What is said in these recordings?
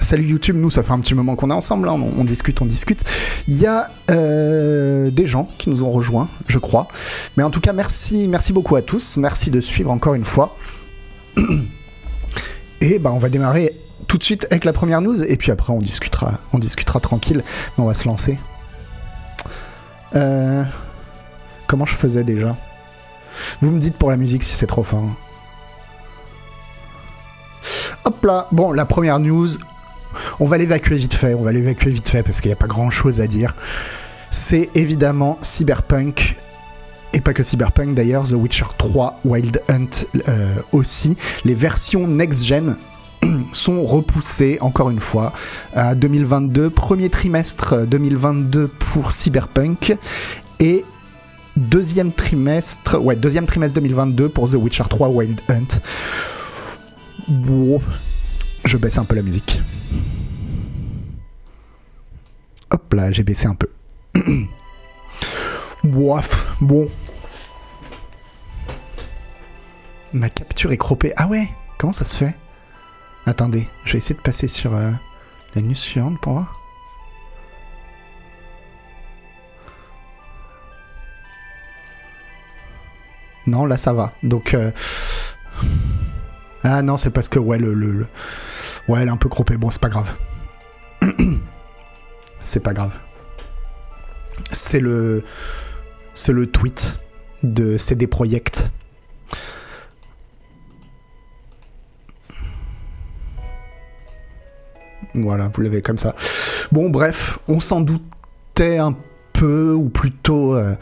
Salut YouTube, nous ça fait un petit moment qu'on est ensemble, hein. on, discute, on discute. Il y a euh, des gens qui nous ont rejoints, je crois. Mais en tout cas, merci, merci beaucoup à tous. Merci de suivre encore une fois. Et bah, on va démarrer tout de suite avec la première news et puis après on discutera, on discutera tranquille. Mais on va se lancer. Euh, comment je faisais déjà? Vous me dites pour la musique si c'est trop fort. Hop là, bon, la première news, on va l'évacuer vite fait, on va l'évacuer vite fait parce qu'il n'y a pas grand chose à dire. C'est évidemment Cyberpunk, et pas que Cyberpunk d'ailleurs, The Witcher 3, Wild Hunt euh, aussi. Les versions next-gen sont repoussées encore une fois à 2022, premier trimestre 2022 pour Cyberpunk et deuxième trimestre, ouais, deuxième trimestre 2022 pour The Witcher 3 Wild Hunt. Je baisse un peu la musique. Hop là, j'ai baissé un peu. Bof, bon. Ma capture est croppée. Ah ouais Comment ça se fait? Attendez, je vais essayer de passer sur euh, la news suivante pour voir. Non, là ça va. Donc... Euh, ah non, c'est parce que ouais, le, ouais, elle est un peu croppée. Bon, c'est pas grave. c'est pas grave. C'est le, c'est le tweet de CD Projekt. Voilà, vous l'avez comme ça. Bon, bref, on s'en doutait un peu, ou plutôt. Euh,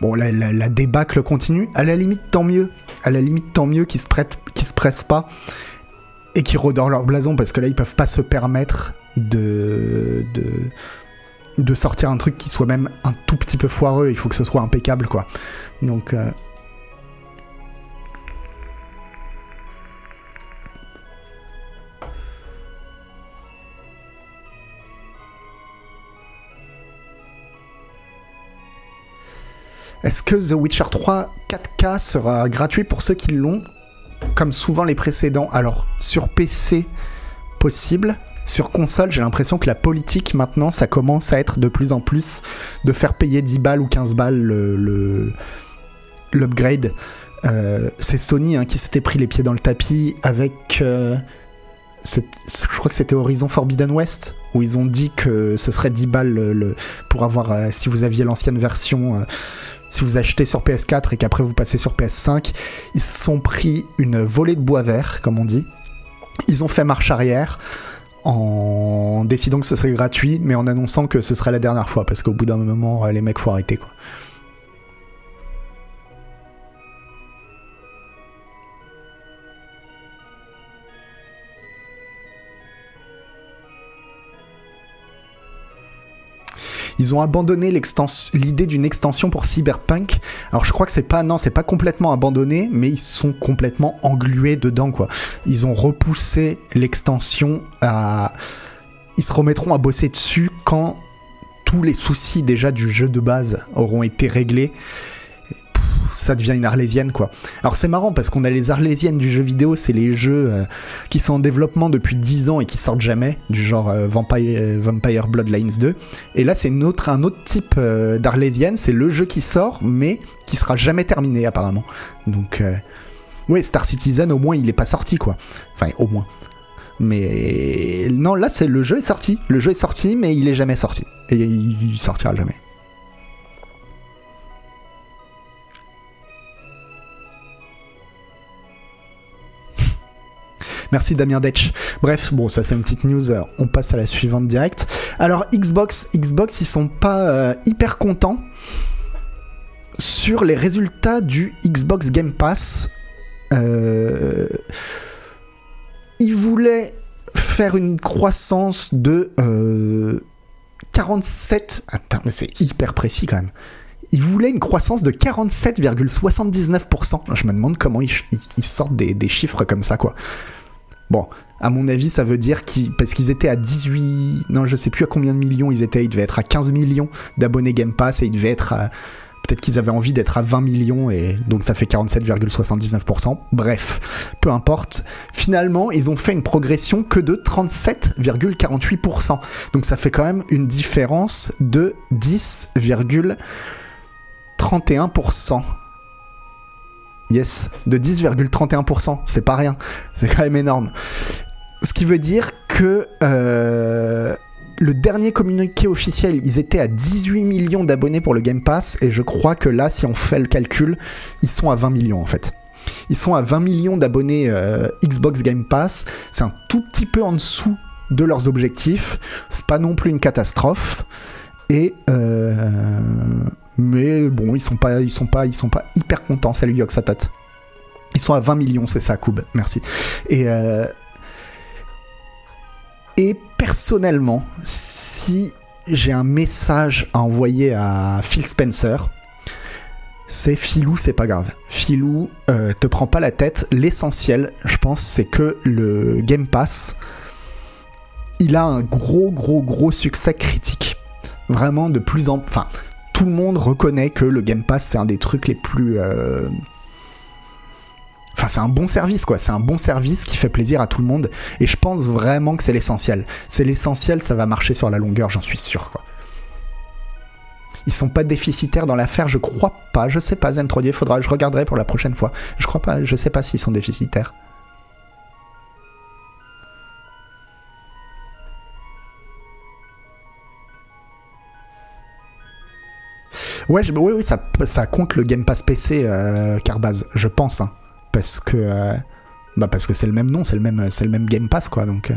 bon, la, la, débâcle continue. À la limite, tant mieux. À la limite, tant mieux qu'ils se, se pressent pas et qu'ils redorent leur blason, parce que là, ils peuvent pas se permettre de, de, de sortir un truc qui soit même un tout petit peu foireux. Il faut que ce soit impeccable, quoi. Donc. Euh, Est-ce que The Witcher 3 4K sera gratuit pour ceux qui l'ont Comme souvent les précédents? Alors, sur PC, possible. Sur console, j'ai l'impression que la politique maintenant, ça commence à être de plus en plus de faire payer 10 balles ou 15 balles le, l'upgrade. Euh, c'est Sony hein, qui s'était pris les pieds dans le tapis avec. Euh, je crois que c'était Horizon Forbidden West, où ils ont dit que ce serait 10 balles le, pour avoir, euh, si vous aviez l'ancienne version, si vous achetez sur PS4 et qu'après vous passez sur PS5, ils se sont pris une volée de bois vert, comme on dit. Ils ont fait marche arrière en décidant que ce serait gratuit, mais en annonçant que ce serait la dernière fois, parce qu'au bout d'un moment, les mecs, faut arrêter, quoi. Ils ont abandonné l'idée d'une extension pour Cyberpunk. Alors je crois que c'est pas non, c'est pas complètement abandonné, mais ils sont complètement englués dedans quoi. Ils ont repoussé l'extension à ils se remettront à bosser dessus quand tous les soucis déjà du jeu de base auront été réglés ça devient une arlésienne quoi. Alors c'est marrant parce qu'on a les arlésiennes du jeu vidéo, c'est les jeux euh, qui sont en développement depuis 10 ans et qui sortent jamais, du genre euh, Vampire, euh, Vampire, Bloodlines 2. Et là c'est un autre type d'arlésienne, c'est le jeu qui sort mais qui sera jamais terminé apparemment. Donc oui, Star Citizen au moins il est pas sorti quoi. Enfin au moins. Mais non, là c'est le jeu est sorti. Le jeu est sorti mais il est jamais sorti. Et il sortira jamais. Merci Damien Detch. Bref, bon, ça c'est une petite news. Euh, on passe à la suivante direct. Alors Xbox, Xbox, ils sont pas euh, hyper contents sur les résultats du Xbox Game Pass. Euh, ils voulaient faire une croissance de 47. Attends, mais c'est hyper précis quand même. Ils voulaient une croissance de 47,79%. Je me demande comment ils, sortent des, des, chiffres comme ça, quoi. Bon, à mon avis, ça veut dire qu'ils, parce qu'ils étaient à 18, non, je sais plus à combien de millions ils étaient, ils devaient être à 15 millions d'abonnés Game Pass et ils devaient être à Peut-être qu'ils avaient envie d'être à 20 millions et donc ça fait 47,79%. Bref, peu importe. Finalement, ils ont fait une progression que de 37,48%. Donc ça fait quand même une différence de 10,31%. Yes, de 10,31%. C'est pas rien. C'est quand même énorme. Ce qui veut dire que euh, le dernier communiqué officiel, ils étaient à 18 millions d'abonnés pour le Game Pass, et je crois que là, si on fait le calcul, ils sont à 20 millions en fait. Ils sont à 20 millions d'abonnés euh, Xbox Game Pass. C'est un tout petit peu en dessous de leurs objectifs. C'est pas non plus une catastrophe. Et euh, mais bon, ils sont pas, ils sont pas, ils sont pas hyper contents. Salut Yoxatot. Ils sont à 20 millions, c'est ça, Koub. Merci. Et euh, et personnellement, si j'ai un message à envoyer à Phil Spencer, c'est Filou, c'est pas grave. Filou, euh, te prends pas la tête. L'essentiel, je pense, c'est que le Game Pass, il a un gros, gros, gros succès critique. Vraiment, de plus en... Enfin, tout le monde reconnaît que le Game Pass, c'est un des trucs les plus... Euh, Enfin, c'est un bon service, quoi. C'est un bon service qui fait plaisir à tout le monde. Et je pense vraiment que c'est l'essentiel. C'est l'essentiel, ça va marcher sur la longueur, j'en suis sûr, quoi. Ils sont pas déficitaires dans l'affaire, je crois pas. Je sais pas, Zen3D, faudra, je regarderai pour la prochaine fois. Je crois pas, je sais pas s'ils sont déficitaires. Ouais, oui, oui, ça, compte le Game Pass PC, euh, Carbaz, je pense. Hein parce que euh, bah parce que c'est le même nom, c'est le même le même Game Pass quoi donc. Euh.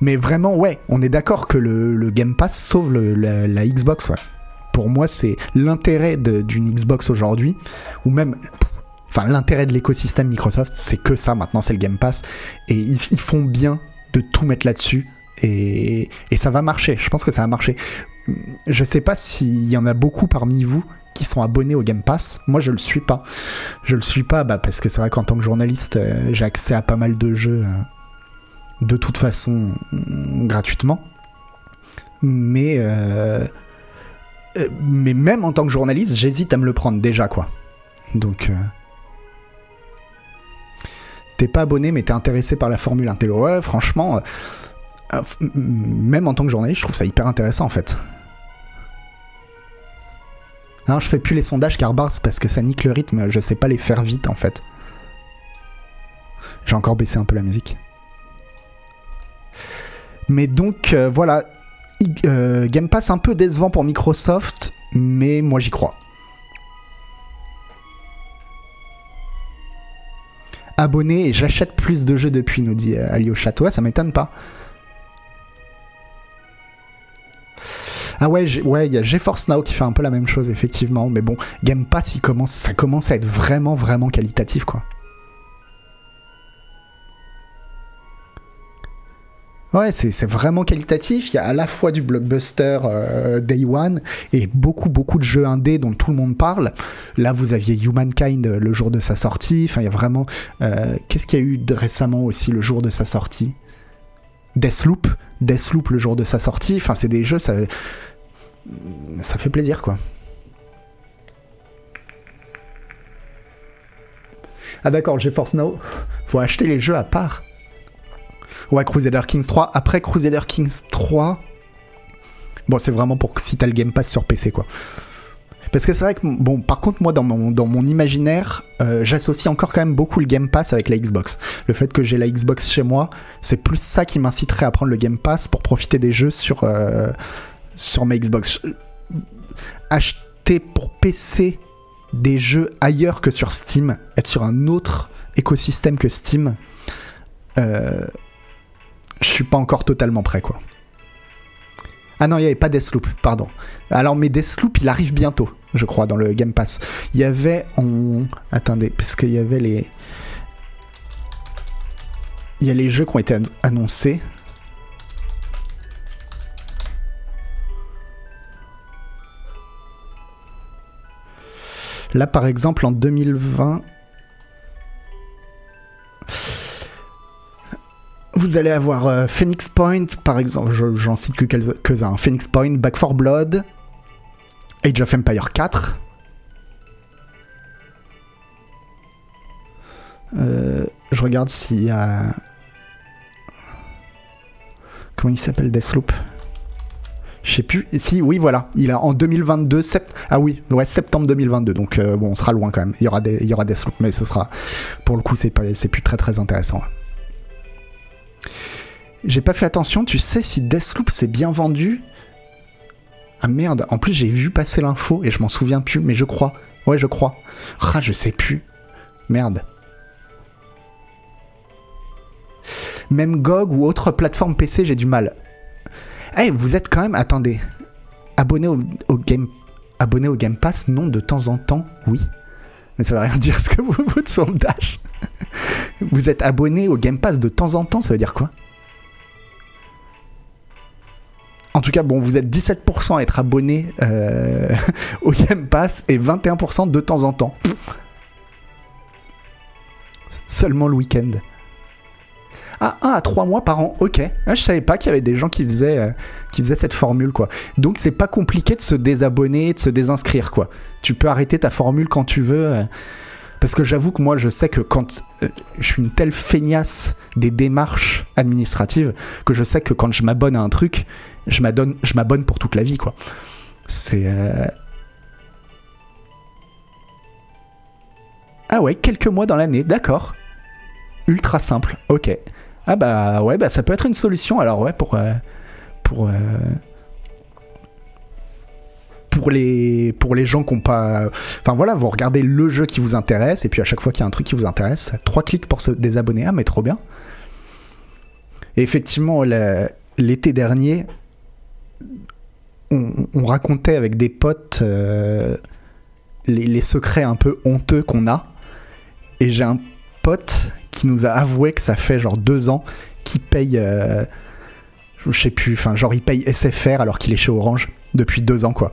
Mais vraiment ouais, on est d'accord que le, Game Pass sauve la, Xbox Pour moi c'est l'intérêt d'une Xbox aujourd'hui ou même enfin l'intérêt de l'écosystème Microsoft, c'est que ça maintenant, c'est le Game Pass et ils, font bien de tout mettre là-dessus et, ça va marcher. Je pense que ça va marcher. Je sais pas s'il y en a beaucoup parmi vous qui sont abonnés au Game Pass. Moi, je le suis pas. Je le suis pas bah, parce que c'est vrai qu'en tant que journaliste, euh, j'ai accès à pas mal de jeux euh, de toute façon gratuitement. Mais, euh, mais même en tant que journaliste, j'hésite à me le prendre déjà, quoi. Donc. T'es pas abonné, mais t'es intéressé par la Formule 1. Ouais, franchement, même en tant que journaliste, je trouve ça hyper intéressant en fait. Je fais plus les sondages car parce que ça nique le rythme, je sais pas les faire vite en fait. J'ai encore baissé un peu la musique. Mais donc euh, voilà, euh, Game Pass un peu décevant pour Microsoft, mais moi j'y crois. Abonné j'achète plus de jeux depuis, nous dit euh, Alio Château. ça m'étonne pas. Ah ouais, il y a GeForce Now qui fait un peu la même chose effectivement, mais bon, Game Pass, il commence, ça commence à être vraiment, vraiment qualitatif quoi. Ouais, c'est vraiment qualitatif. Il y a à la fois du blockbuster euh, Day One et beaucoup, beaucoup de jeux indés dont tout le monde parle. Là, vous aviez Humankind euh, le jour de sa sortie. Enfin, il y a vraiment. Euh, qu'est-ce qu'il y a eu récemment aussi le jour de sa sortie? Deathloop. Deathloop le jour de sa sortie. Enfin, c'est des jeux, ça, ça fait plaisir, quoi. Ah d'accord, GeForce Now, faut acheter les jeux à part. Ouais, Crusader Kings 3. Après Crusader Kings 3, bon, c'est vraiment pour si t'as le Game Pass sur PC, quoi. Parce que c'est vrai que, bon, par contre, moi, dans mon, imaginaire, euh, j'associe encore quand même beaucoup le Game Pass avec la Xbox. Le fait que j'ai la Xbox chez moi, c'est plus ça qui m'inciterait à prendre le Game Pass pour profiter des jeux sur, euh, sur ma Xbox. Acheter pour PC des jeux ailleurs que sur Steam, être sur un autre écosystème que Steam, euh, je suis pas encore totalement prêt, quoi. Ah non, il n'y avait pas Deathloop, pardon. Alors, mais Deathloop, il arrive bientôt, je crois, dans le Game Pass. Il y avait. On... Attendez, parce qu'il y avait les. Il y a les jeux qui ont été annoncés. Là, par exemple, en 2020, vous allez avoir euh, Phoenix Point, par exemple, j'en cite que quelques-uns. Phoenix Point, Back for Blood, Age of Empire 4. Euh, je regarde s'il y a. Comment il s'appelle Deathloop? Sais plus. Si, oui, voilà. Il a en 2022. Sept... Ah oui, ouais, septembre 2022. Donc euh, bon, on sera loin quand même. Il y aura, des, il y aura Deathloop, mais ce sera. Pour le coup, c'est, pas, c'est plus très très intéressant. J'ai pas fait attention. Tu sais si Deathloop s'est bien vendu? Ah merde. En plus, j'ai vu passer l'info et je m'en souviens plus, mais je crois. Ouais, je crois. Ah, je sais plus. Merde. Même GOG ou autre plateforme PC, j'ai du mal. Vous êtes quand même. Attendez. Abonné au, Game. Abonné au Game Pass Non, de temps en temps, oui. Mais ça va rien dire ce que vous, votre sondage. vous êtes abonné au Game Pass de temps en temps, ça veut dire quoi? En tout cas, bon, vous êtes 17% à être abonné euh, au Game Pass et 21% de temps en temps. Seulement le week-end. Ah, 1 à 3 mois par an, ok. Ah, je savais pas qu'il y avait des gens qui faisaient, euh, qui faisaient cette formule, quoi. Donc c'est pas compliqué de se désabonner, de se désinscrire, quoi. Tu peux arrêter ta formule quand tu veux. Euh, parce que j'avoue que moi, je sais que quand euh, je suis une telle feignasse des démarches administratives, que je sais que quand je m'abonne à un truc, je m'abonne pour toute la vie, quoi. C'est. Ah ouais, quelques mois dans l'année, d'accord. Ultra simple, ok. Ah bah ouais, bah ça peut être une solution. Alors ouais, pour euh, pour euh, pour les gens qui n'ont pas, enfin voilà, vous regardez le jeu qui vous intéresse et puis à chaque fois qu'il y a un truc qui vous intéresse, trois clics pour se désabonner. Ah mais trop bien. Et effectivement, l'été dernier, on, racontait avec des potes euh, les secrets un peu honteux qu'on a. Et j'ai un pote qui nous a avoué que ça fait genre deux ans qu'il paye, euh, je sais plus, enfin genre il paye SFR alors qu'il est chez Orange depuis deux ans quoi.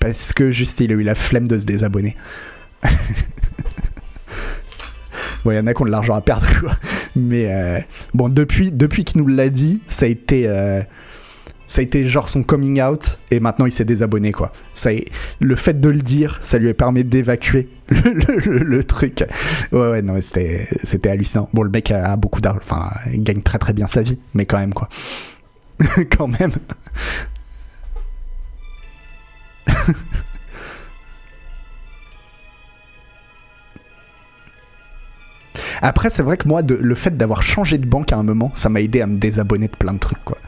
Parce que juste il a eu la flemme de se désabonner. bon, il y en a qui ont de l'argent à perdre quoi. Mais euh, bon, depuis, depuis qu'il nous l'a dit, ça a été... Ça a été genre son coming out et maintenant il s'est désabonné quoi. Ça le fait de le dire, ça lui permis d'évacuer le, truc. Ouais ouais non c'était c'était hallucinant. Bon le mec a, beaucoup d'argent, enfin il gagne très très bien sa vie, mais quand même quoi. quand même. Après, c'est vrai que moi, de, le fait d'avoir changé de banque à un moment, ça m'a aidé à me désabonner de plein de trucs, quoi.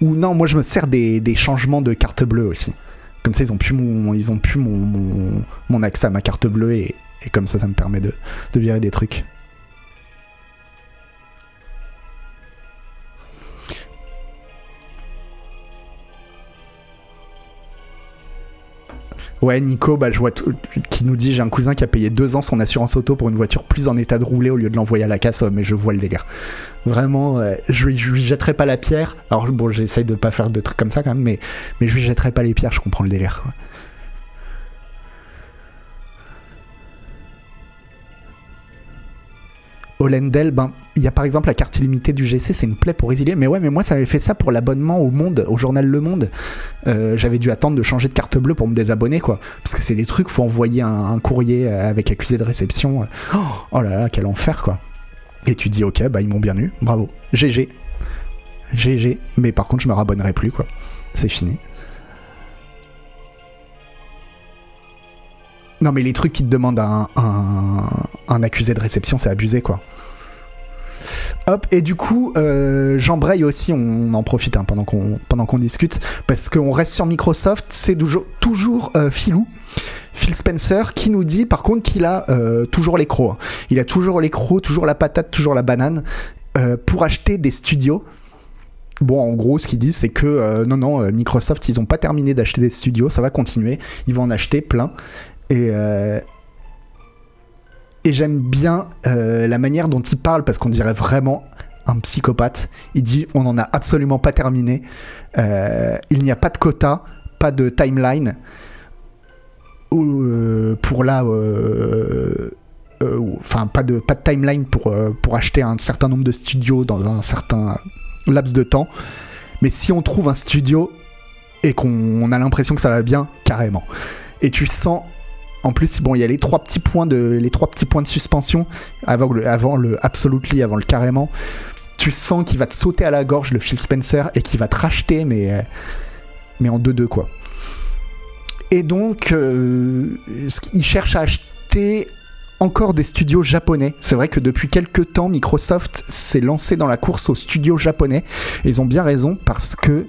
Ou non, moi je me sers des, changements de carte bleue aussi. Comme ça, ils ont plus mon, ils ont plus mon, mon, accès à ma carte bleue et, comme ça, ça me permet de, de virer des trucs. Ouais, Nico, bah, je vois qui nous dit j'ai un cousin qui a payé deux ans son assurance auto pour une voiture plus en état de rouler au lieu de l'envoyer à la casse, mais je vois le délire. Vraiment, je, je lui jetterai pas la pierre. Alors bon, j'essaye de pas faire de trucs comme ça quand même, mais, mais je lui jetterai pas les pierres, je comprends le délire. Olendel, ben, il y a par exemple la carte illimitée du GC, c'est une plaie pour résilier. Mais ouais, mais moi, ça avait fait ça pour l'abonnement au Monde, au journal Le Monde. Euh, j'avais dû attendre de changer de carte bleue pour me désabonner, quoi. Parce que c'est des trucs, faut envoyer un, courrier avec accusé de réception. Oh, oh, là là, quel enfer, quoi. Et tu dis, ok, bah ils m'ont bien eu, bravo. GG. GG. Mais par contre, je me rabonnerai plus, quoi. C'est fini. Non, mais les trucs qui te demandent un, accusé de réception, c'est abusé, quoi. Hop, et du coup, euh, j'embraye aussi, on en profite hein, pendant qu'on discute, parce qu'on reste sur Microsoft, c'est toujours, euh, Philou, Phil Spencer, qui nous dit par contre qu'il a euh, toujours les crocs. Hein. Il a toujours les crocs, toujours la patate, toujours la banane, euh, pour acheter des studios. Bon, en gros, ce qu'ils disent, c'est que non, non, Microsoft, ils n'ont pas terminé d'acheter des studios, ça va continuer, ils vont en acheter plein. Et, euh, et j'aime bien euh, la manière dont il parle parce qu'on dirait vraiment un psychopathe. Il dit on n'en a absolument pas terminé. Euh, il n'y a pas de quota, pas de timeline. pour là, enfin pas de pas de timeline pour pour acheter un certain nombre de studios dans un certain laps de temps. Mais si on trouve un studio et qu'on a l'impression que ça va bien carrément. Et tu sens en plus, bon, il y a les trois petits points de, les trois petits points de suspension avant le, avant le absolutely, avant le carrément. Tu sens qu'il va te sauter à la gorge le Phil Spencer et qu'il va te racheter, mais, mais en 2-2 quoi. Et donc, euh, il cherche à acheter encore des studios japonais. C'est vrai que depuis quelques temps, Microsoft s'est lancé dans la course aux studios japonais. ils ont bien raison parce que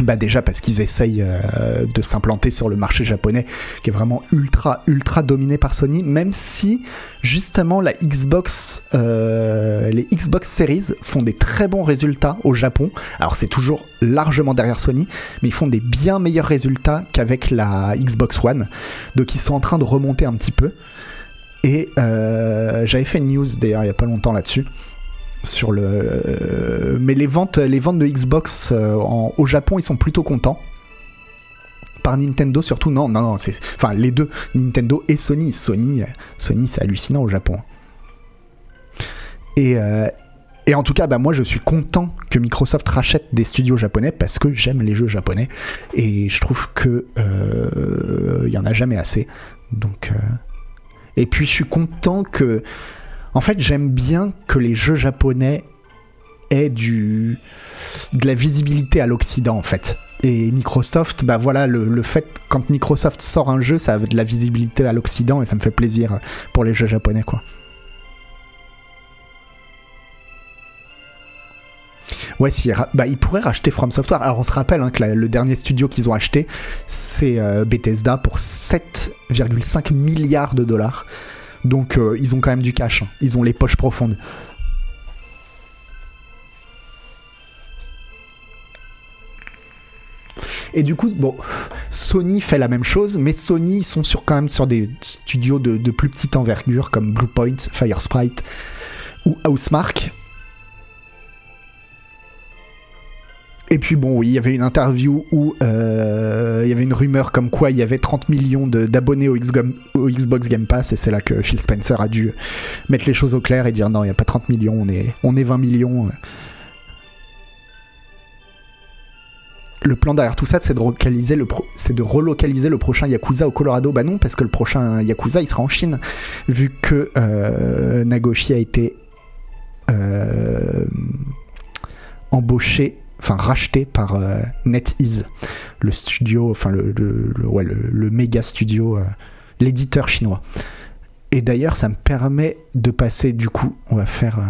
bah déjà parce qu'ils essayent euh, de s'implanter sur le marché japonais qui est vraiment ultra ultra dominé par Sony même si justement la Xbox euh, les Xbox Series font des très bons résultats au Japon. Alors c'est toujours largement derrière Sony mais ils font des bien meilleurs résultats qu'avec la Xbox One. Donc ils sont en train de remonter un petit peu. Et euh, j'avais fait une news d'ailleurs il y a pas longtemps là-dessus sur le. Euh, mais les ventes, les ventes de Xbox euh, au Japon, ils sont plutôt contents. Par Nintendo surtout, non, non, c'est, enfin les deux, Nintendo et Sony. Sony, Sony, c'est hallucinant au Japon. Et, euh, et en tout cas, bah, moi, je suis content que Microsoft rachète des studios japonais parce que j'aime les jeux japonais et je trouve que il en a jamais assez. Donc, et puis je suis content que en fait, j'aime bien que les jeux japonais aient du, de la visibilité à l'Occident, en fait. Et Microsoft, bah voilà, le, fait, quand Microsoft sort un jeu, ça a de la visibilité à l'Occident et ça me fait plaisir pour les jeux japonais, quoi. Ouais, si, bah, ils pourraient racheter From Software. Alors, on se rappelle hein, que le dernier studio qu'ils ont acheté, c'est euh, Bethesda pour 7,5 milliards de dollars. Donc euh, ils ont quand même du cash, hein. ils ont les poches profondes. Et du coup, bon, Sony fait la même chose, mais Sony ils sont sur, quand même sur des studios de, plus petite envergure comme Bluepoint, Firesprite ou Housemark. Et puis bon, oui, il y avait une interview où euh, il y avait une rumeur comme quoi il y avait 30 millions d'abonnés au, Xbox Game Pass, et c'est là que Phil Spencer a dû mettre les choses au clair et dire non, il n'y a pas 30 millions, on est, on est 20 millions. Le plan derrière tout ça, c'est de, relocaliser le de relocaliser le prochain Yakuza au Colorado. Bah non, parce que le prochain Yakuza, il sera en Chine, vu que euh, Nagoshi a été euh, embauché enfin racheté par euh, NetEase, le studio, enfin le, le, méga studio, euh, l'éditeur chinois. Et d'ailleurs, ça me permet de passer, du coup, on va faire. Euh,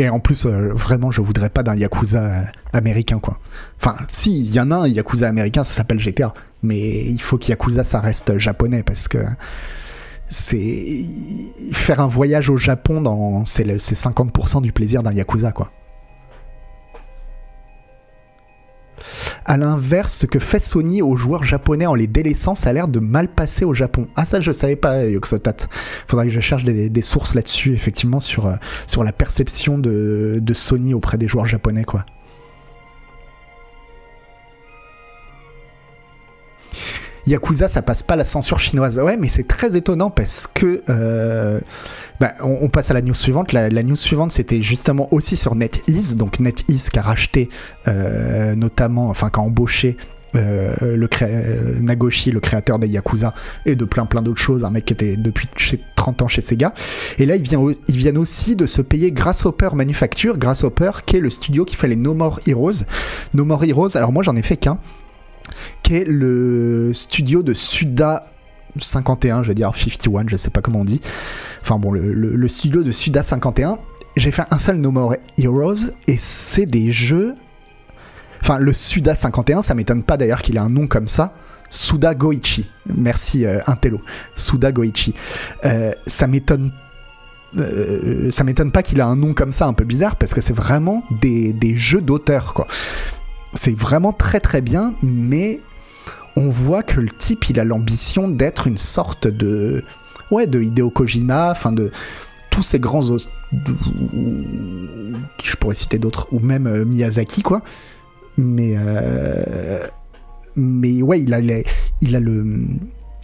Et en plus, vraiment, je voudrais pas d'un Yakuza américain, quoi. Enfin, si, il y en a un Yakuza américain, ça s'appelle GTA. Mais il faut qu'Yakuza, ça reste japonais, parce que c'est faire un voyage au Japon dans c'est 50% du plaisir d'un yakuza quoi. À l'inverse, ce que fait Sony aux joueurs japonais en les délaissant, ça a l'air de mal passer au Japon. Ah ça je savais pas Yoxotat. Faudrait que je cherche des, sources là-dessus effectivement sur, euh, sur la perception de, de Sony auprès des joueurs japonais quoi. Yakuza, ça passe pas la censure chinoise. Ouais, mais c'est très étonnant parce que. Euh, bah, on, passe à la news suivante. La, news suivante, c'était justement aussi sur NetEase. Donc NetEase qui a racheté, euh, notamment, enfin, qui a embauché. Euh, le Nagoshi, le créateur des Yakuza, et de plein plein d'autres choses, un mec qui était depuis 30 ans chez Sega. Et là, ils viennent, ils viennent aussi de se payer Grasshopper Manufacture, Grasshopper qui est le studio qui fait les No More Heroes. No More Heroes, alors moi j'en ai fait qu'un, le studio de Suda 51, je vais dire 51, je sais pas comment on dit. Enfin bon, le, studio de Suda 51. J'ai fait un seul No More Heroes et c'est des jeux. Enfin, le Suda 51, ça m'étonne pas d'ailleurs qu'il ait un nom comme ça. Suda Goichi. Merci euh, Intello. Suda Goichi. Euh, ça m'étonne euh, ça m'étonne pas qu'il a un nom comme ça un peu bizarre parce que c'est vraiment des jeux d'auteur quoi c'est vraiment très très bien, mais on voit que le type, il a l'ambition d'être une sorte de. Ouais, de Hideo Kojima, enfin de tous ces grands. Je pourrais citer d'autres, ou même euh, Miyazaki, quoi. Mais. Euh, mais ouais, il a, il a le.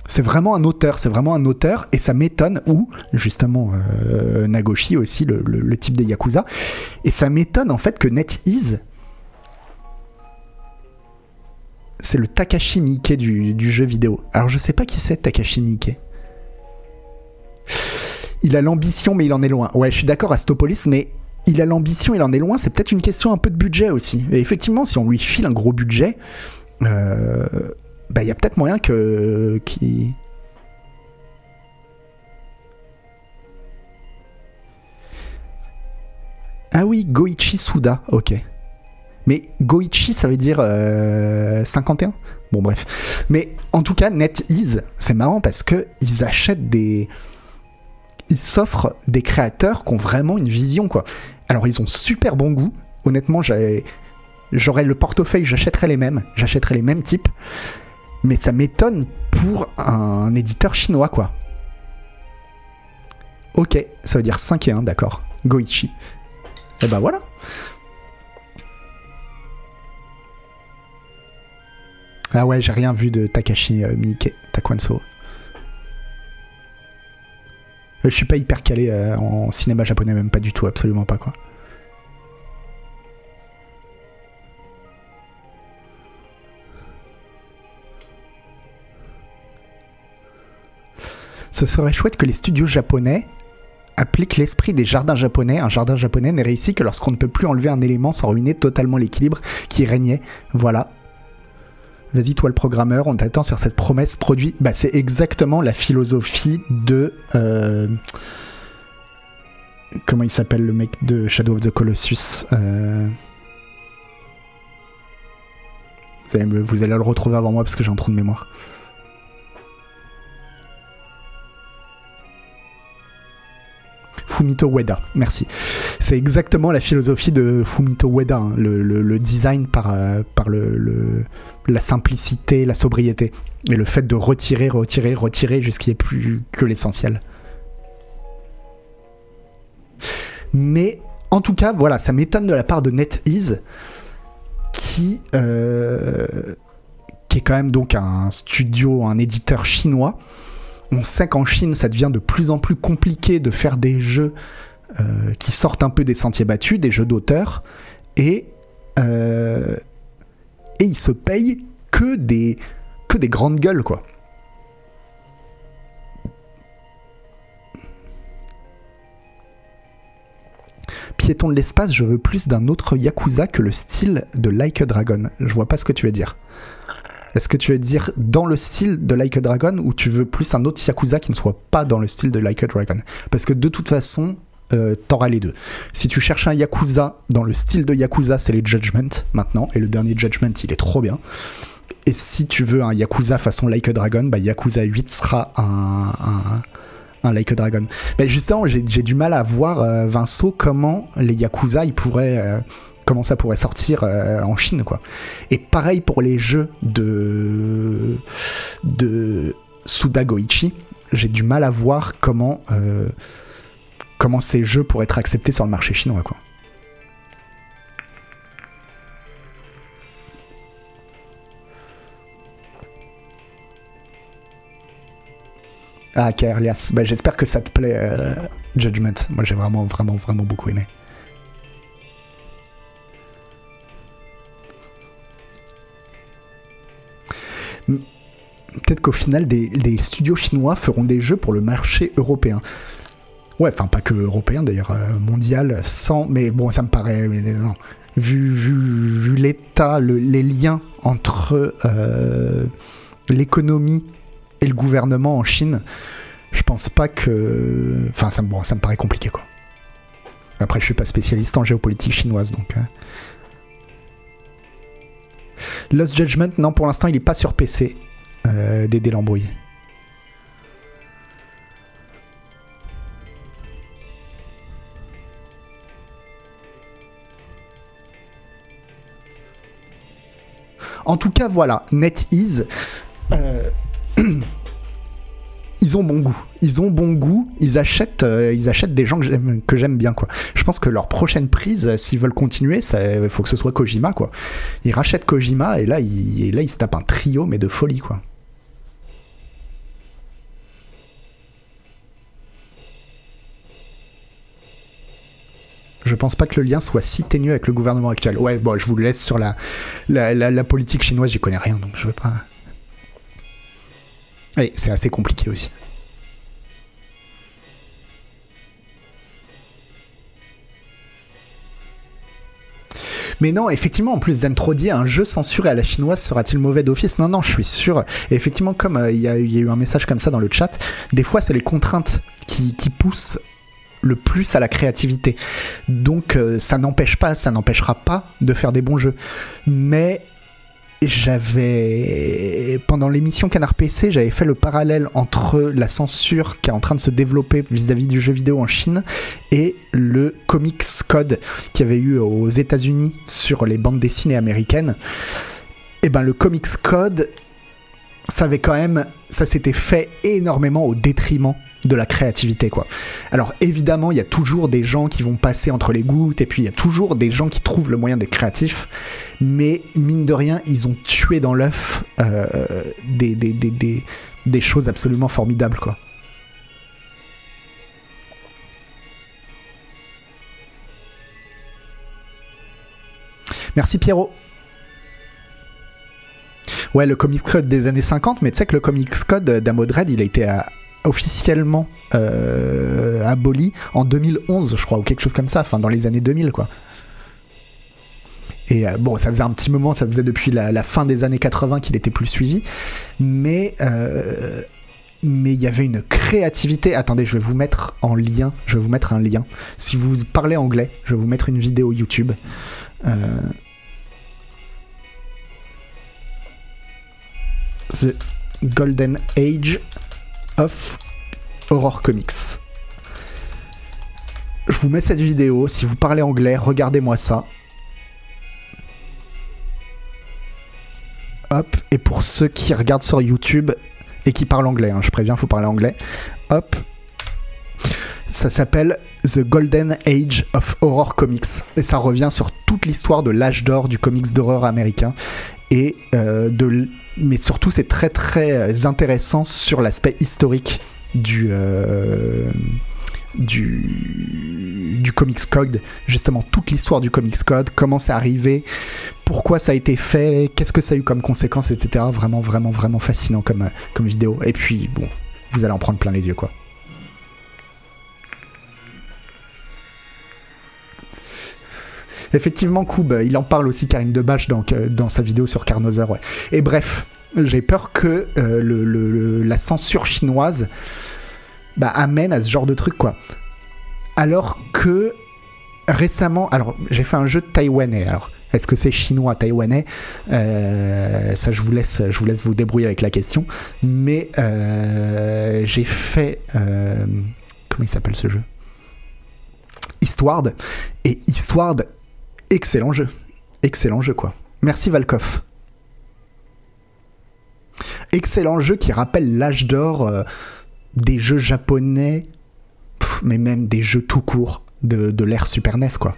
c'est vraiment un auteur, c'est vraiment un auteur, et ça m'étonne, ou justement euh, Nagoshi aussi, le, type des Yakuza, et ça m'étonne en fait que NetEase, c'est le Takashi Miike du, jeu vidéo. Alors je sais pas qui c'est Takashi Miike. Il a l'ambition, mais il en est loin. Ouais, je suis d'accord, Astopolis, mais il a l'ambition, il en est loin. C'est peut-être une question un peu de budget aussi. Et effectivement, si on lui file un gros budget, euh, bah, il y a peut-être moyen que. Ah oui, Goichi Suda, ok. Mais Goichi, ça veut dire 51 euh, Bon, bref. Mais en tout cas, NetEase, c'est marrant parce que ils achètent des. Ils s'offrent des créateurs qui ont vraiment une vision, quoi. Alors, ils ont super bon goût. Honnêtement, j'aurais le portefeuille, j'achèterais les mêmes. J'achèterais les mêmes types mais ça m'étonne pour un éditeur chinois, quoi. Ok, ça veut dire 5 et 1, d'accord. Goichi. Et eh ben voilà. Ah ouais, j'ai rien vu de Takashi euh, Miike, Takwanso. Euh, je suis pas hyper calé euh, en cinéma japonais, même pas du tout, absolument pas quoi. Ce serait chouette que les studios japonais appliquent l'esprit des jardins japonais. Un jardin japonais n'est réussi que lorsqu'on ne peut plus enlever un élément sans ruiner totalement l'équilibre qui régnait. Voilà. Vas-y, toi le programmeur, on t'attend sur cette promesse produit. Bah, c'est exactement la philosophie de. Euh, comment il s'appelle le mec de Shadow of the Colossus euh, vous, allez, vous allez le retrouver avant moi parce que j'ai un trou de mémoire. Fumito Ueda. Merci. C'est exactement la philosophie de Fumito Ueda, hein. le, design par, euh, la simplicité, la sobriété, et le fait de retirer, retirer, retirer jusqu'il n'y ait plus que l'essentiel. Mais en tout cas, voilà, ça m'étonne de la part de NetEase, qui, euh, qui est quand même donc un studio, un éditeur chinois, on sait qu'en Chine, ça devient de plus en plus compliqué de faire des jeux euh, qui sortent un peu des sentiers battus, des jeux d'auteur, et, euh, et ils se payent que des, que des grandes gueules, quoi. Piéton de l'espace, je veux plus d'un autre Yakuza que le style de Like a Dragon. Je vois pas ce que tu veux dire. Est-ce que tu veux dire dans le style de Like a Dragon ou tu veux plus un autre Yakuza qui ne soit pas dans le style de Like a Dragon? Parce que de toute façon, euh, t'auras les deux. Si tu cherches un Yakuza dans le style de Yakuza, c'est les Judgment maintenant, et le dernier Judgment, il est trop bien. Et si tu veux un Yakuza façon Like a Dragon, bah Yakuza 8 sera un, Like a Dragon. Mais justement, j'ai du mal à voir, euh, Vincent, comment les Yakuza, ils pourraient... Euh, comment ça pourrait sortir euh, en Chine quoi. Et pareil pour les jeux de de Suda Goichi, j'ai du mal à voir comment euh, comment ces jeux pourraient être acceptés sur le marché chinois quoi. Ah, Kairlias, bah, j'espère que ça te plaît, euh, Judgment. Moi, j'ai vraiment, vraiment, vraiment beaucoup aimé. Peut-être qu'au final, des, studios chinois feront des jeux pour le marché européen. Ouais, enfin pas que européen d'ailleurs, euh, mondial, sans. Mais bon, ça me paraît. Vu, vu, vu l'état, les liens entre euh, l'économie et le gouvernement en Chine, je pense pas que. Enfin, ça, ça me paraît compliqué quoi. Après, je suis pas spécialiste en géopolitique chinoise donc. Hein. Lost Judgment, non, pour l'instant, il est pas sur PC euh, d'aider. En tout cas, voilà, NetEase, euh, ils ont bon goût. Ils ont bon goût. Ils achètent, euh, des gens que j'aime, bien. Je pense que leur prochaine prise, s'ils veulent continuer, il faut que ce soit Kojima, quoi. Ils rachètent Kojima et là, ils, se tapent un trio, mais de folie. Je pense pas que le lien soit si ténu avec le gouvernement actuel. Ouais, bon, je vous laisse sur la, la, politique chinoise, j'y connais rien, donc je veux pas. Oui, c'est assez compliqué aussi. Mais non, effectivement, en plus dit un jeu censuré à la chinoise sera-t-il mauvais d'office? Non, non, je suis sûr. Et effectivement, comme euh, il y, a eu un message comme ça dans le chat, des fois, c'est les contraintes qui, poussent le plus à la créativité. Donc euh, ça n'empêche pas, ça n'empêchera pas de faire des bons jeux. Mais j'avais pendant l'émission Canard PC, j'avais fait le parallèle entre la censure qui est en train de se développer vis-à-vis du jeu vidéo en Chine et le Comics Code qui avait eu aux États-Unis sur les bandes dessinées américaines. Et eh ben le Comics Code ça quand même, ça s'était fait énormément au détriment de la créativité. Alors évidemment, il y a toujours des gens qui vont passer entre les gouttes, et puis il y a toujours des gens qui trouvent le moyen d'être créatifs, mais mine de rien, ils ont tué dans l'œuf euh, des, choses absolument formidables. Merci Pierrot. Ouais, le Comics Code des années 50, mais tu sais que le Comics Code d'Amodred, il a été euh, officiellement euh, aboli en 2011, je crois, ou quelque chose comme ça, enfin dans les années 2000, quoi. Et euh, bon, ça faisait un petit moment, ça faisait depuis la, fin des années 80 qu'il était plus suivi, mais mais il y avait une créativité. Attendez, je vais vous mettre en lien, je vais vous mettre un lien. Si vous parlez anglais, je vais vous mettre une vidéo YouTube. The Golden Age of Horror Comics. Je vous mets cette vidéo, si vous parlez anglais, regardez-moi ça. Hop, et pour ceux qui regardent sur YouTube et qui parlent anglais, hein, je préviens, faut parler anglais. Hop, ça s'appelle The Golden Age of Horror Comics. Et ça revient sur toute l'histoire de l'âge d'or du comics d'horreur américain et euh, de mais surtout c'est très très intéressant sur l'aspect historique du euh, du, du Comics Code, justement toute l'histoire du Comics Code, comment c'est arrivé, pourquoi ça a été fait, qu'est-ce que ça a eu comme conséquences, etc. Vraiment, vraiment, vraiment fascinant comme, comme vidéo. Et puis, bon, vous allez en prendre plein les yeux, quoi. Effectivement, Koub, il en parle aussi Karine Debache dans, dans sa vidéo sur Carnoser. Ouais. Et bref, j'ai peur que euh, la censure chinoise bah, amène à ce genre de truc, quoi. Alors que récemment, alors j'ai fait un jeu taïwanais. Alors, est-ce que c'est chinois taïwanais? Euh, Ça, je vous laisse, vous débrouiller avec la question. Mais euh, j'ai fait, comment il s'appelle ce jeu? Histoire et Histoire excellent jeu. Excellent jeu, quoi. Merci Valkov. Excellent jeu qui rappelle l'âge d'or euh, des jeux japonais, mais même des jeux tout court de, de l'ère Super NES, quoi.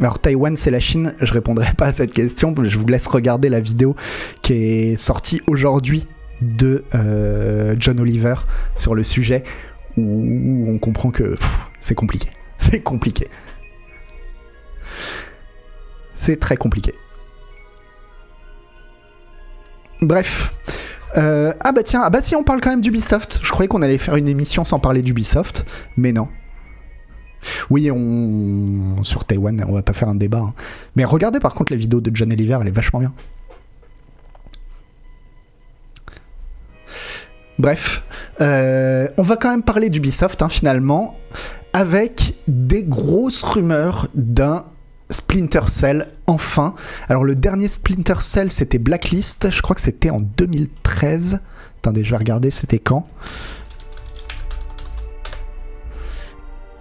Alors Taïwan, c'est la Chine. Je répondrai pas à cette question. Je vous laisse regarder la vidéo qui est sortie aujourd'hui de euh, John Oliver sur le sujet où on comprend que c'est compliqué. C'est compliqué. C'est très compliqué. Bref. Euh, ah bah tiens, ah bah si on parle quand même d'Ubisoft. Je croyais qu'on allait faire une émission sans parler d'Ubisoft, mais non. Oui, on sur Taïwan, on va pas faire un débat. Hein. Mais regardez par contre la vidéo de John Oliver, elle est vachement bien. Bref, euh, on va quand même parler d'Ubisoft hein, finalement, avec des grosses rumeurs d'un Splinter Cell enfin. Alors le dernier Splinter Cell c'était Blacklist, je crois que c'était en 2013. Attendez, je vais regarder c'était quand.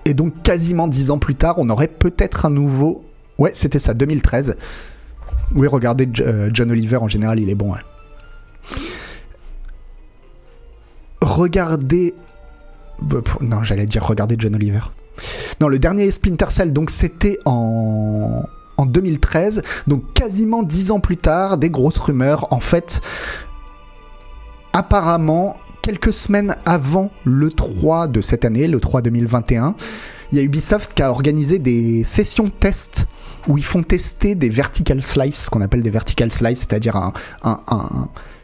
Et donc quasiment dix ans plus tard, on aurait peut-être un nouveau... Ouais, c'était ça, 2013. Oui, regardez euh, John Oliver en général, il est bon. Hein regardez. Non, j'allais dire regardez John Oliver. Non, le dernier Splinter Cell, donc c'était en en 2013, donc quasiment dix ans plus tard, des grosses rumeurs. En fait, apparemment, quelques semaines avant le 3 de cette année, le 3 2021, il y a Ubisoft qui a organisé des sessions test où ils font tester des vertical slices, ce qu'on appelle des vertical slices, c'est-à-dire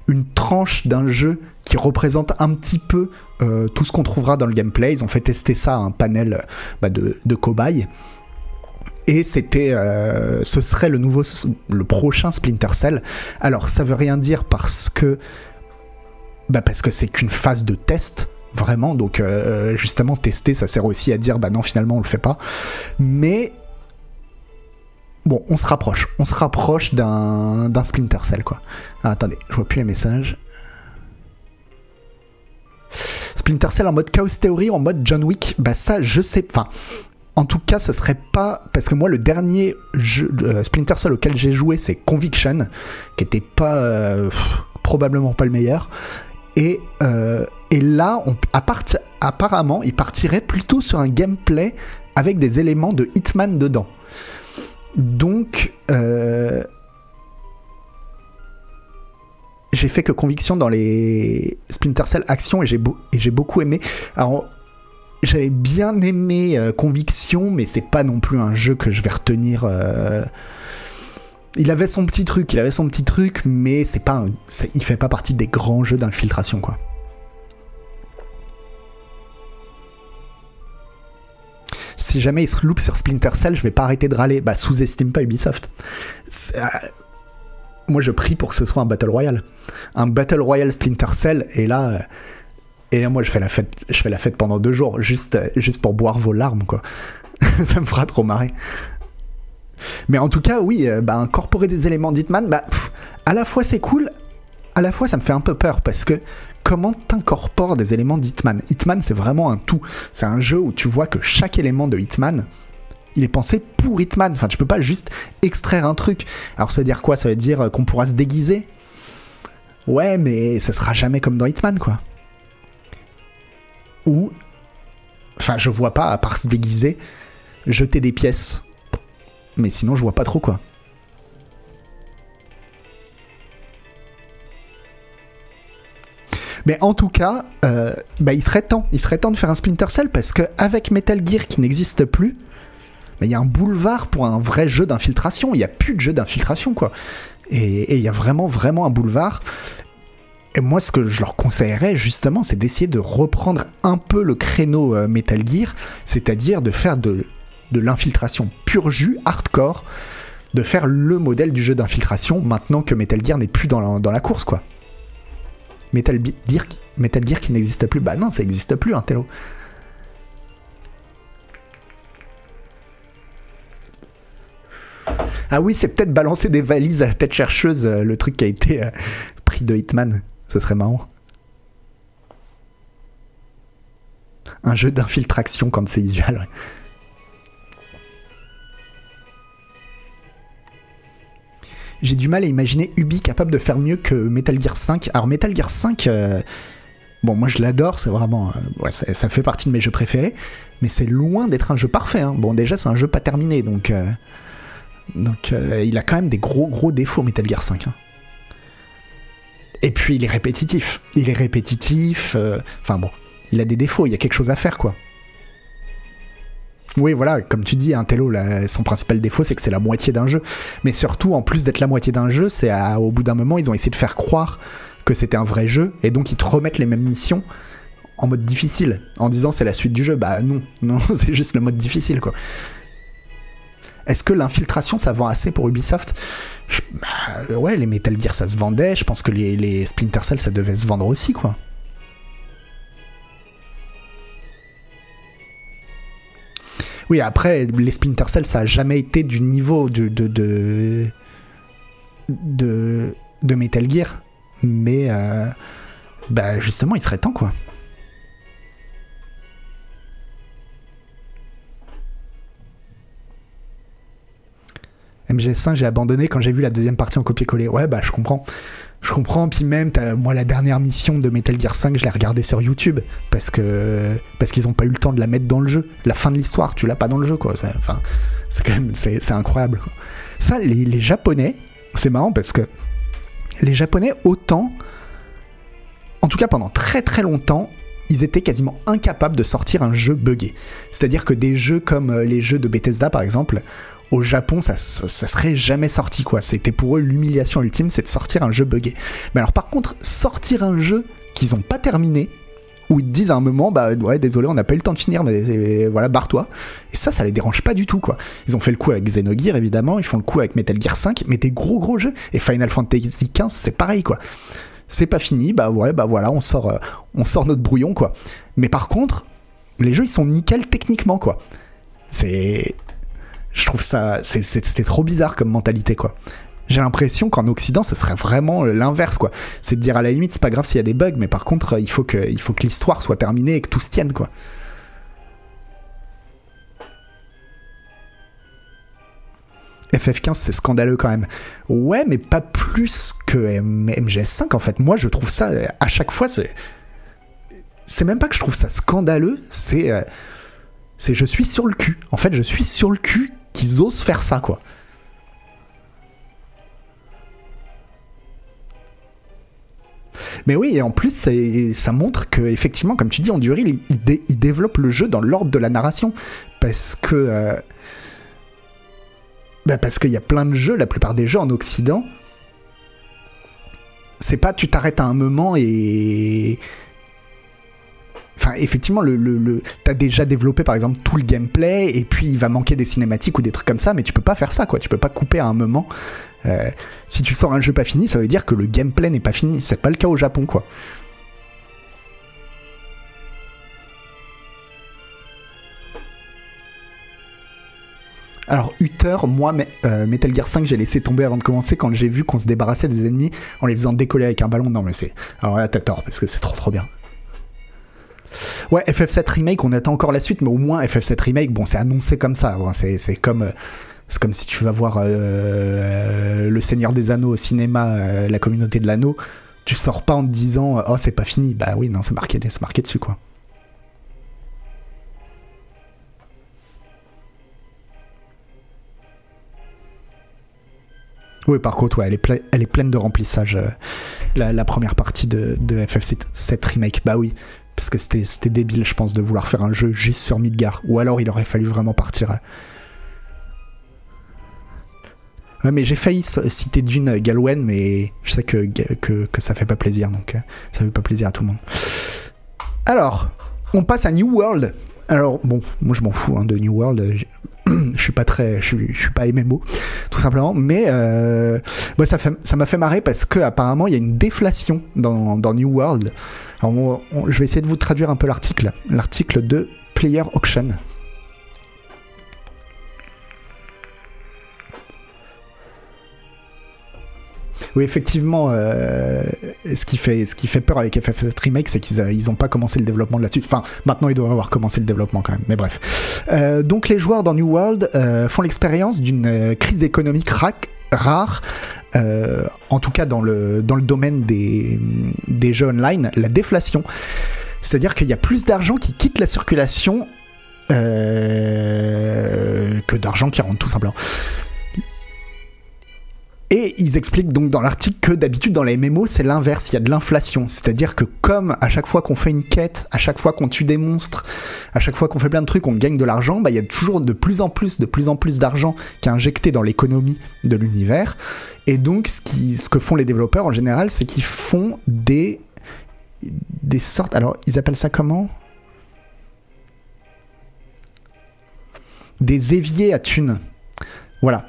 une tranche d'un jeu qui représente un petit peu euh, tout ce qu'on trouvera dans le gameplay. Ils ont fait tester ça à un panel bah, de, de cobayes. Et c'était, euh, ce serait le nouveau, le prochain Splinter Cell. Alors, ça veut rien dire parce que, bah parce que c'est qu'une phase de test vraiment. Donc, euh, justement, tester, ça sert aussi à dire, bah non, finalement, on le fait pas. Mais bon, on se rapproche. On se rapproche d'un, Splinter Cell, quoi. Ah, attendez, je vois plus les messages. Splinter Cell en mode Chaos Theory, en mode John Wick, bah ça, je sais. Enfin, en tout cas, ça serait pas. Parce que moi, le dernier euh, Splinter Cell auquel j'ai joué, c'est Conviction, qui était pas. Euh, probablement pas le meilleur. Et, euh, là, on, apparemment, il partirait plutôt sur un gameplay avec des éléments de Hitman dedans. Donc, j'ai fait que conviction dans les Splinter Cell Action et j'ai beaucoup aimé. Alors, j'avais bien aimé euh, Conviction, mais c'est pas non plus un jeu que je vais retenir. Euh. Il avait son petit truc, il avait son petit truc, mais c'est pas, il fait pas partie des grands jeux d'infiltration, quoi. Si jamais il se loupe sur Splinter Cell, je vais pas arrêter de râler. Bah, sous-estime pas Ubisoft. Euh, moi, je prie pour que ce soit un Battle Royale. Un Battle Royale Splinter Cell, et là et là, moi, je fais la fête, je fais la fête pendant deux jours, juste, juste pour boire vos larmes, quoi. ça me fera trop marrer. Mais en tout cas, oui, euh, bah, incorporer des éléments d'Hitman, bah, à la fois c'est cool, à la fois ça me fait un peu peur parce que comment t'incorpores des éléments d'Hitman? Hitman, c'est vraiment un tout. C'est un jeu où tu vois que chaque élément de Hitman, il est pensé pour Hitman. Enfin, tu peux pas juste extraire un truc. Alors, ça veut dire quoi? Ça veut dire qu'on pourra se déguiser? Ouais, mais ça sera jamais comme dans Hitman, quoi ou, enfin, je vois pas, à part se déguiser, jeter des pièces. Mais sinon, je vois pas trop quoi. Mais en tout cas, euh, bah, il serait temps, il serait temps de faire un Splinter Cell parce qu'avec Metal Gear qui n'existe plus, il y a un boulevard pour un vrai jeu d'infiltration. Il n'y a plus de jeu d'infiltration, quoi. Et il y a vraiment, vraiment un boulevard. Et moi, ce que je leur conseillerais justement, c'est d'essayer de reprendre un peu le créneau euh, Metal Gear, c'est-à-dire de faire de, de l'infiltration pur jus, hardcore, de faire le modèle du jeu d'infiltration maintenant que Metal Gear n'est plus dans la, course, quoi. Metal Gear, Metal qui n'existe plus, bah non, ça n'existe plus, un hein, Ah oui, c'est peut-être balancer des valises à tête chercheuse, euh, le truc qui a été euh, pris de Hitman. Ce serait marrant. Un jeu d'infiltration quand c'est visuel. J'ai du mal à imaginer Ubi capable de faire mieux que Metal Gear 5. Alors Metal Gear 5, euh, bon moi je l'adore, c'est vraiment, ça, fait partie de mes jeux préférés, mais c'est loin d'être un jeu parfait. Hein. Bon déjà c'est un jeu pas terminé, donc euh, donc il a quand même des gros gros défauts Metal Gear 5. Et puis il est répétitif. Il est répétitif. Euh, enfin bon, il a des défauts, il y a quelque chose à faire quoi. Oui, voilà, comme tu dis, un Tello, son principal défaut, c'est que c'est la moitié d'un jeu. Mais surtout, en plus d'être la moitié d'un jeu, c'est au bout d'un moment, ils ont essayé de faire croire que c'était un vrai jeu, et donc ils te remettent les mêmes missions en mode difficile, en disant c'est la suite du jeu. Bah non, non, c'est juste le mode difficile, quoi. Est-ce que l'infiltration, ça vend assez pour Ubisoft? Bah, Ouais, les Metal Gear, ça se vendait. Je pense que les, Splinter Cell, ça devait se vendre aussi, quoi. Oui, après, les Splinter Cell, ça a jamais été du niveau de, de, de, Metal Gear. Mais, euh, bah, justement, il serait temps, quoi. MGS5, j'ai abandonné quand j'ai vu la deuxième partie en copier-coller. Ouais, bah je comprends. Je comprends, puis même, moi, la dernière mission de Metal Gear 5, je l'ai regardée sur YouTube parce que parce qu'ils n'ont pas eu le temps de la mettre dans le jeu. La fin de l'histoire, tu l'as pas dans le jeu, quoi. Enfin, c'est quand même, c'est incroyable. Ça, les, les Japonais, c'est marrant parce que les Japonais, autant en tout cas pendant très très longtemps, ils étaient quasiment incapables de sortir un jeu buggé. C'est-à-dire que des jeux comme euh, les jeux de Bethesda par exemple, au Japon, ça, serait jamais sorti quoi. C'était pour eux l'humiliation ultime, c'est de sortir un jeu buggé. Mais alors par contre, sortir un jeu qu'ils ont pas terminé, où ils te disent à un moment, bah ouais, désolé, on n'a pas eu le temps de finir, mais voilà, barre-toi. Et ça, ça les dérange pas du tout, quoi. Ils ont fait le coup avec Xenogear, évidemment, ils font le coup avec Metal Gear 5, mais des gros gros jeux. Et Final Fantasy XV, c'est pareil, quoi. C'est pas fini, bah ouais, bah voilà, on sort, euh, on sort notre brouillon, quoi. Mais par contre, les jeux, ils sont nickel techniquement, quoi. C'est. Je trouve ça. C'était trop bizarre comme mentalité, quoi j'ai l'impression qu'en Occident, ce serait vraiment l'inverse, quoi. C'est de dire à la limite, c'est pas grave s'il y a des bugs, mais par contre, il faut que, il faut que l'histoire soit terminée et que tout se tienne, quoi. FF15, c'est scandaleux quand même. Ouais, mais pas plus que MGS5 en fait. Moi, je trouve ça à chaque fois, c'est. C'est même pas que je trouve ça scandaleux, c'est. Euh, c'est je suis sur le cul. En fait, je suis sur le cul qu'ils osent faire ça, quoi. Mais oui, et en plus, ça montre que, effectivement, comme tu dis, Enduril, il, il, développe le jeu dans l'ordre de la narration. Parce que. Euh, bah, parce qu'il y a plein de jeux, la plupart des jeux en Occident, c'est pas tu t'arrêtes à un moment et. Enfin, effectivement, le, le, t'as déjà développé par exemple tout le gameplay et puis il va manquer des cinématiques ou des trucs comme ça, mais tu peux pas faire ça quoi. Tu peux pas couper à un moment euh, si tu sors un jeu pas fini, ça veut dire que le gameplay n'est pas fini. C'est pas le cas au Japon, quoi. Alors, Uther, moi, euh, Metal Gear 5, j'ai laissé tomber avant de commencer quand j'ai vu qu'on se débarrassait des ennemis en les faisant décoller avec un ballon. Non, mais c'est. Alors là, t'as tort, parce que c'est trop trop bien. Ouais, FF7 Remake, on attend encore la suite, mais au moins FF7 Remake, bon, c'est annoncé comme ça. c'est comme. Euh, comme si tu vas voir euh, Le Seigneur des Anneaux au cinéma, euh, la communauté de l'anneau, tu sors pas en te disant Oh, c'est pas fini. Bah oui, non, c'est marqué, marqué dessus, quoi. Oui, par contre, ouais, elle, est pleine de remplissage, la, première partie de, de FF7 Remake. Bah oui, parce que c'était débile, je pense, de vouloir faire un jeu juste sur Midgar. Ou alors il aurait fallu vraiment partir mais j'ai failli citer Dune Galwen, mais je sais que, que, que, ça fait pas plaisir, donc euh, ça fait pas plaisir à tout le monde. Alors, on passe à New World. Alors, bon, moi je m'en fous hein, de New World. Je, suis pas très. Je suis, suis pas MMO, tout simplement. Mais euh, ça, fait, ça m'a fait marrer parce qu'apparemment, il y a une déflation dans, dans New World. Alors, je vais essayer de vous traduire un peu l'article. L'article de Player Auction. Oui, effectivement, euh, ce, qui fait, ce qui fait peur avec FF7 Remake, c'est qu'ils n'ont euh, pas commencé le développement de là-dessus. Enfin, maintenant, ils doivent avoir commencé le développement quand même, mais bref. Euh, donc, les joueurs dans New World font l'expérience d'une crise économique rare. en tout cas dans le, dans le domaine des, des jeux online, la déflation. C'est-à-dire qu'il y a plus d'argent qui quitte la circulation que d'argent qui rentre tout simplement. Et ils expliquent donc dans l'article que d'habitude dans les MMO c'est l'inverse, il y a de l'inflation. C'est-à-dire que comme à chaque fois qu'on fait une quête, à chaque fois qu'on tue des monstres, à chaque fois qu'on fait plein de trucs, on gagne de l'argent, bah il y a toujours de plus en plus, de plus en plus d'argent qui est injecté dans l'économie de l'univers. Et donc ce, qui, ce que font les développeurs en général, c'est qu'ils font des des sortes. Alors ils appellent ça comment? Des éviers à thunes. Voilà.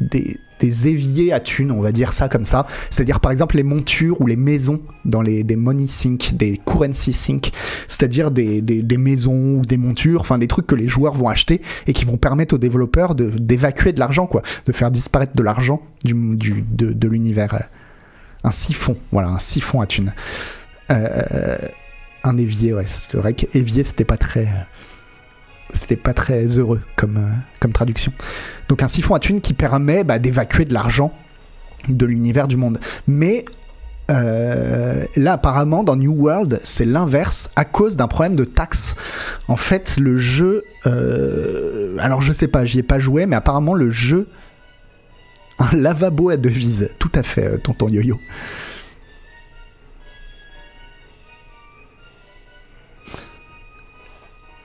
Des, des éviers à thunes, on va dire ça comme ça. C'est-à-dire par exemple les montures ou les maisons dans les des money sync, des currency sync, c'est-à-dire des, des, maisons ou des montures, enfin des trucs que les joueurs vont acheter et qui vont permettre aux développeurs d'évacuer de l'argent, quoi, de faire disparaître de l'argent du, du, de, de l'univers. Un siphon, voilà, un siphon à thunes. Euh, un évier, ouais, c'est vrai qu'évier c'était pas très c'était pas très heureux comme, euh, comme traduction. Donc un siphon à thunes qui permet bah, d'évacuer de l'argent de l'univers du monde. Mais euh, là, apparemment, dans New World, c'est l'inverse à cause d'un problème de taxes. En fait, le jeu. Euh, alors, je sais pas, j'y ai pas joué, mais apparemment, le jeu. Un lavabo à devise. Tout à fait, tonton yo-yo.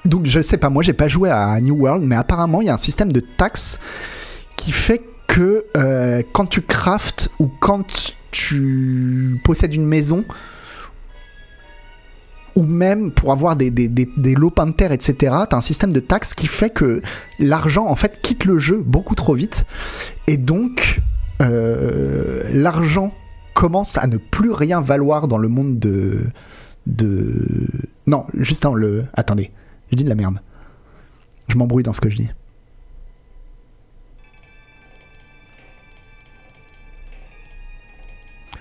Donc je sais pas, moi j'ai pas joué à New World, mais apparemment il y a un système de taxes qui fait que euh, quand tu craftes ou quand tu possèdes une maison, ou même pour avoir des, des, des, des de terre, etc., tu as un système de taxes qui fait que l'argent, en fait, quitte le jeu beaucoup trop vite. Et donc, euh, l'argent commence à ne plus rien valoir dans le monde de... de... Non, juste dans le... Attendez, je dis de la merde. Je m'embrouille dans ce que je dis.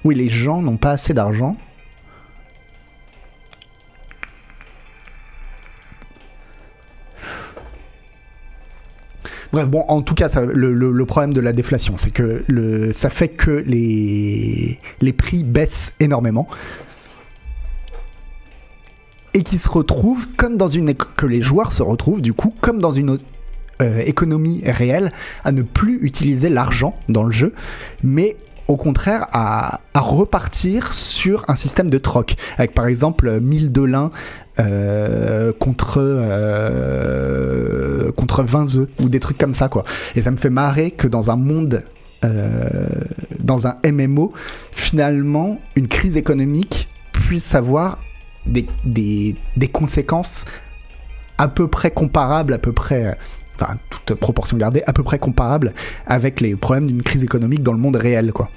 Oui, les gens n'ont pas assez d'argent. Bref, bon, en tout cas, le, problème de la déflation, c'est que le, ça fait que les prix baissent énormément et qui se comme dans une que les joueurs se retrouvent du coup comme dans une euh, économie réelle à ne plus utiliser l'argent dans le jeu, mais au contraire à, repartir sur un système de troc avec par exemple 1000 de lin euh, contre euh, contre 20 œufs ou des trucs comme ça quoi. Et ça me fait marrer que dans un monde dans un MMO, finalement, une crise économique puisse avoir des, conséquences à peu près comparables, à peu près, euh, enfin, toute proportion gardée, à peu près comparables avec les problèmes d'une crise économique dans le monde réel, quoi.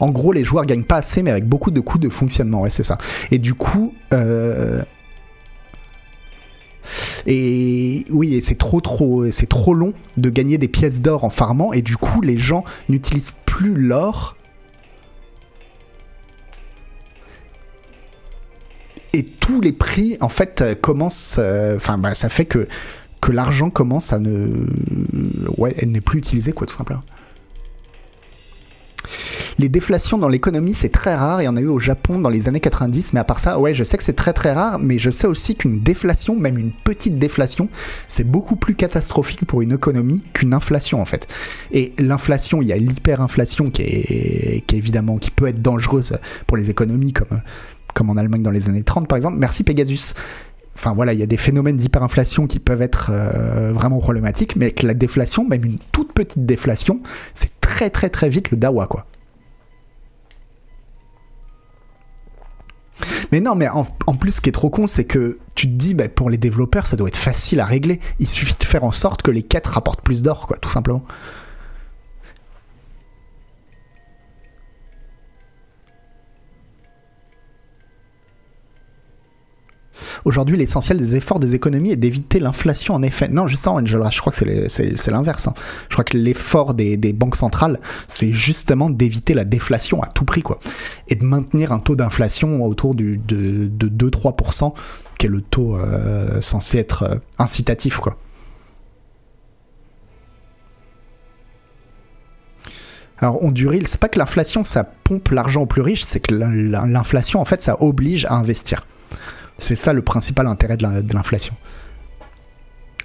En gros, les joueurs gagnent pas assez, mais avec beaucoup de coûts de fonctionnement, ouais, c'est ça. Et du coup, euh, et oui, et c'est trop trop, c'est trop long de gagner des pièces d'or en farmant, et du coup, les gens n'utilisent plus l'or. Et tous les prix, en fait, euh, commencent. euh, Enfin, bah, ça fait que que l'argent commence à ne, ouais, elle n'est plus utilisée, quoi, tout simplement. Les déflations dans l'économie, c'est très rare. Il y en a eu au Japon dans les années 90, mais à part ça, ouais, je sais que c'est très très rare, mais je sais aussi qu'une déflation, même une petite déflation, c'est beaucoup plus catastrophique pour une économie qu'une inflation en fait. Et l'inflation, il y a l'hyperinflation qui est, qui est évidemment qui peut être dangereuse pour les économies comme comme en Allemagne dans les années 30 par exemple. Merci Pegasus. Enfin voilà, il y a des phénomènes d'hyperinflation qui peuvent être euh, vraiment problématiques, mais avec la déflation, même une toute petite déflation, c'est très très très vite le dawa quoi. Mais non, mais en, en plus, ce qui est trop con, c'est que tu te dis, bah, pour les développeurs, ça doit être facile à régler. Il suffit de faire en sorte que les quêtes rapportent plus d'or, quoi, tout simplement. Aujourd'hui, l'essentiel des efforts des économies est d'éviter l'inflation, en effet. Non, justement, Angela, je crois que c'est l'inverse. hein. Je crois que l'effort des, banques centrales, c'est justement d'éviter la déflation à tout prix, quoi. Et de maintenir un taux d'inflation autour du, de, de 2-3%, qui est le taux euh, censé être euh, incitatif, quoi. Alors, Honduril, c'est pas que l'inflation, ça pompe l'argent aux plus riches, c'est que la- la- l'inflation, en fait, ça oblige à investir. C'est ça le principal intérêt de la- de l'inflation.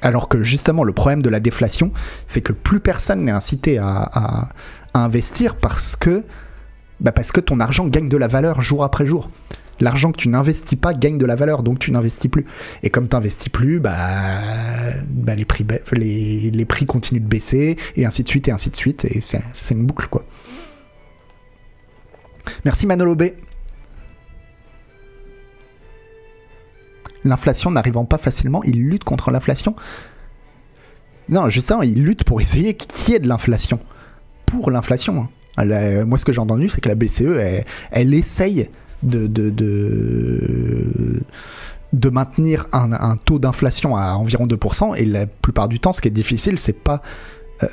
Alors que justement, le problème de la déflation, c'est que plus personne n'est incité à, investir parce que, bah parce que ton argent gagne de la valeur jour après jour. L'argent que tu n'investis pas gagne de la valeur, donc tu n'investis plus. Et comme tu n'investis plus, bah, bah les, prix les, prix continuent de baisser, et ainsi de suite, et ainsi de suite, et c'est une boucle, quoi. Merci Manolo B. L'inflation n'arrivant pas facilement, il lutte contre l'inflation. Non, justement, il lutte pour essayer qu'il y ait de l'inflation. Pour l'inflation. hein. Moi, ce que j'ai entendu, c'est que la BCE, elle, elle essaye de, maintenir un, un taux d'inflation à environ 2%, et la plupart du temps, ce qui est difficile, c'est pas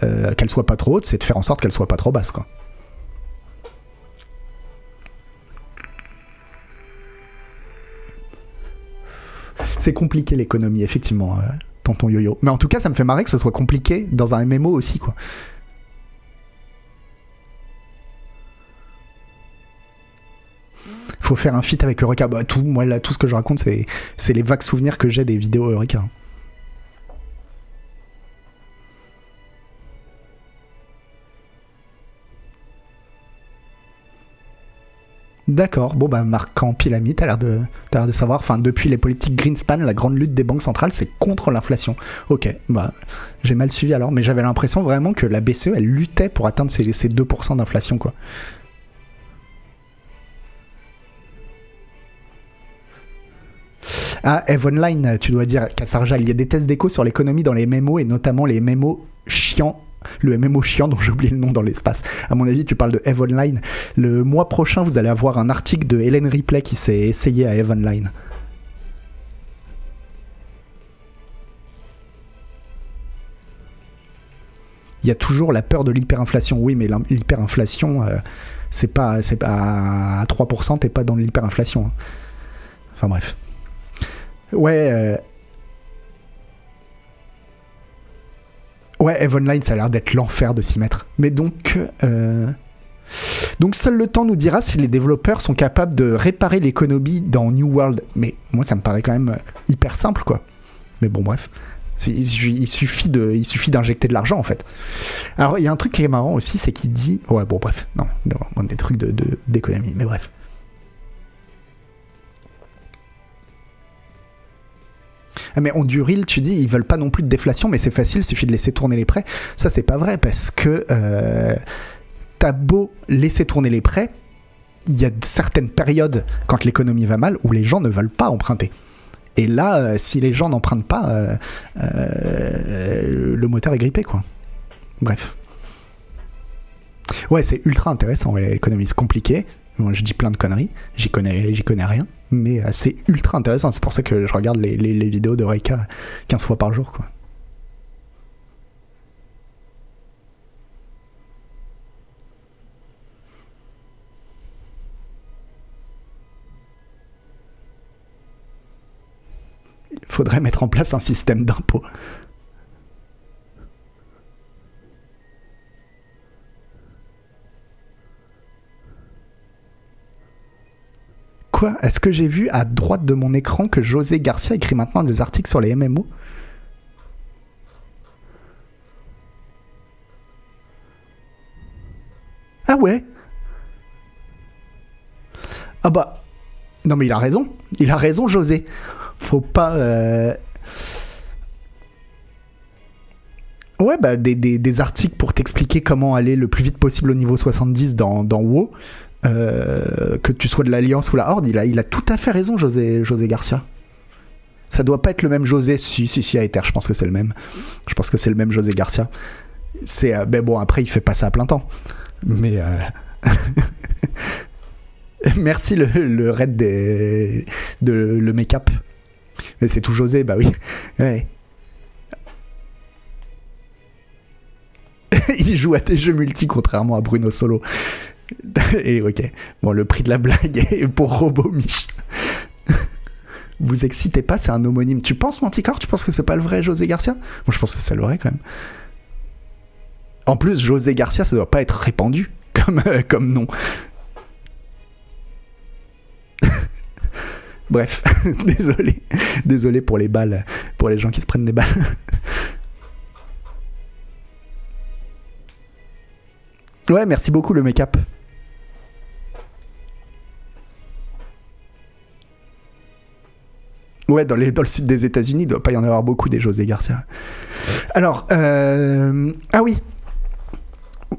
euh, qu'elle soit pas trop haute, c'est de faire en sorte qu'elle soit pas trop basse. Quoi. C'est compliqué l'économie, effectivement, euh, tonton yo-yo. Mais en tout cas, ça me fait marrer que ce soit compliqué dans un MMO aussi, quoi. Faut faire un feat avec Eureka. Bah, tout, moi, tout ce que je raconte, c'est, c'est les vagues souvenirs que j'ai des vidéos Eureka. D'accord, bon bah Marc Campilami, t'as l'air de, l'air de savoir, enfin depuis les politiques Greenspan, la grande lutte des banques centrales, c'est contre l'inflation. Ok, bah j'ai mal suivi alors, mais j'avais l'impression vraiment que la BCE, elle luttait pour atteindre ces, ces 2% d'inflation quoi. Ah, Eve Online, tu dois dire, Kassarjal, il y a des tests d'écho sur l'économie dans les mémos et notamment les mémos chiants le MMO chiant dont j'ai oublié le nom dans l'espace. À mon avis, tu parles de Eve Online. Le mois prochain, vous allez avoir un article de Hélène Ripley qui s'est essayé à Eve Online. Il y a toujours la peur de l'hyperinflation. Oui, mais l'hyperinflation, euh, c'est pas, c'est pas à 3%, t'es pas dans l'hyperinflation. Hein. Enfin bref. Ouais. Euh, Ouais, Eve Online, ça a l'air d'être l'enfer de s'y mettre. Mais donc. Euh, donc seul le temps nous dira si les développeurs sont capables de réparer l'économie dans New World. Mais moi, ça me paraît quand même hyper simple, quoi. Mais bon, bref. Il suffit de, il suffit d'injecter de l'argent en fait. Alors il y a un truc qui est marrant aussi, c'est qu'il dit, ouais bon bref, non, non des trucs de d'économie, mais bref. Mais on duril, tu dis, ils veulent pas non plus de déflation, mais c'est facile, il suffit de laisser tourner les prêts. Ça, c'est pas vrai parce que euh, t'as beau laisser tourner les prêts, il y a certaines périodes quand l'économie va mal où les gens ne veulent pas emprunter. Et là, euh, si les gens n'empruntent pas, euh, le moteur est grippé, quoi. Bref. Ouais, c'est ultra intéressant, l'économie, c'est compliqué. Moi, je dis plein de conneries, j'y connais, j'y connais rien mais euh, c'est ultra intéressant. C'est pour ça que je regarde les, vidéos de Reika 15 fois par jour. Quoi. Il faudrait mettre en place un système d'impôt. Quoi Est-ce que j'ai vu à droite de mon écran que José Garcia écrit maintenant des articles sur les MMO Ah ouais Ah bah... Non mais il a raison. Il a raison José. Faut pas... Euh, ouais, bah des, des, articles pour t'expliquer comment aller le plus vite possible au niveau 70 dans, dans WoW. Euh, que tu sois de l'Alliance ou la Horde, il a, tout à fait raison, José, José Garcia. Ça doit pas être le même José, si, si, si, à Ether, je pense que c'est le même. Je pense que c'est le même José Garcia. C'est, euh, ben bon, après, il fait pas ça à plein temps. Mais. Euh, merci le, le raid des, de le make-up. Mais c'est tout José, bah oui. Il joue à tes jeux multi contrairement à Bruno Solo. Et ok, bon, le prix de la blague est pour Robo Mich. Vous excitez pas, c'est un homonyme. Tu penses, Manticore? Tu penses que c'est pas le vrai José Garcia? Moi, je pense que c'est le vrai quand même. En plus, José Garcia, ça doit pas être répandu comme, euh, comme nom. Bref, désolé. Désolé pour les balles, pour les gens qui se prennent des balles. ouais, merci beaucoup le make-up. Ouais, dans, dans le sud des États-Unis, il doit pas y en avoir beaucoup des José Garcia. Alors, euh, ah oui.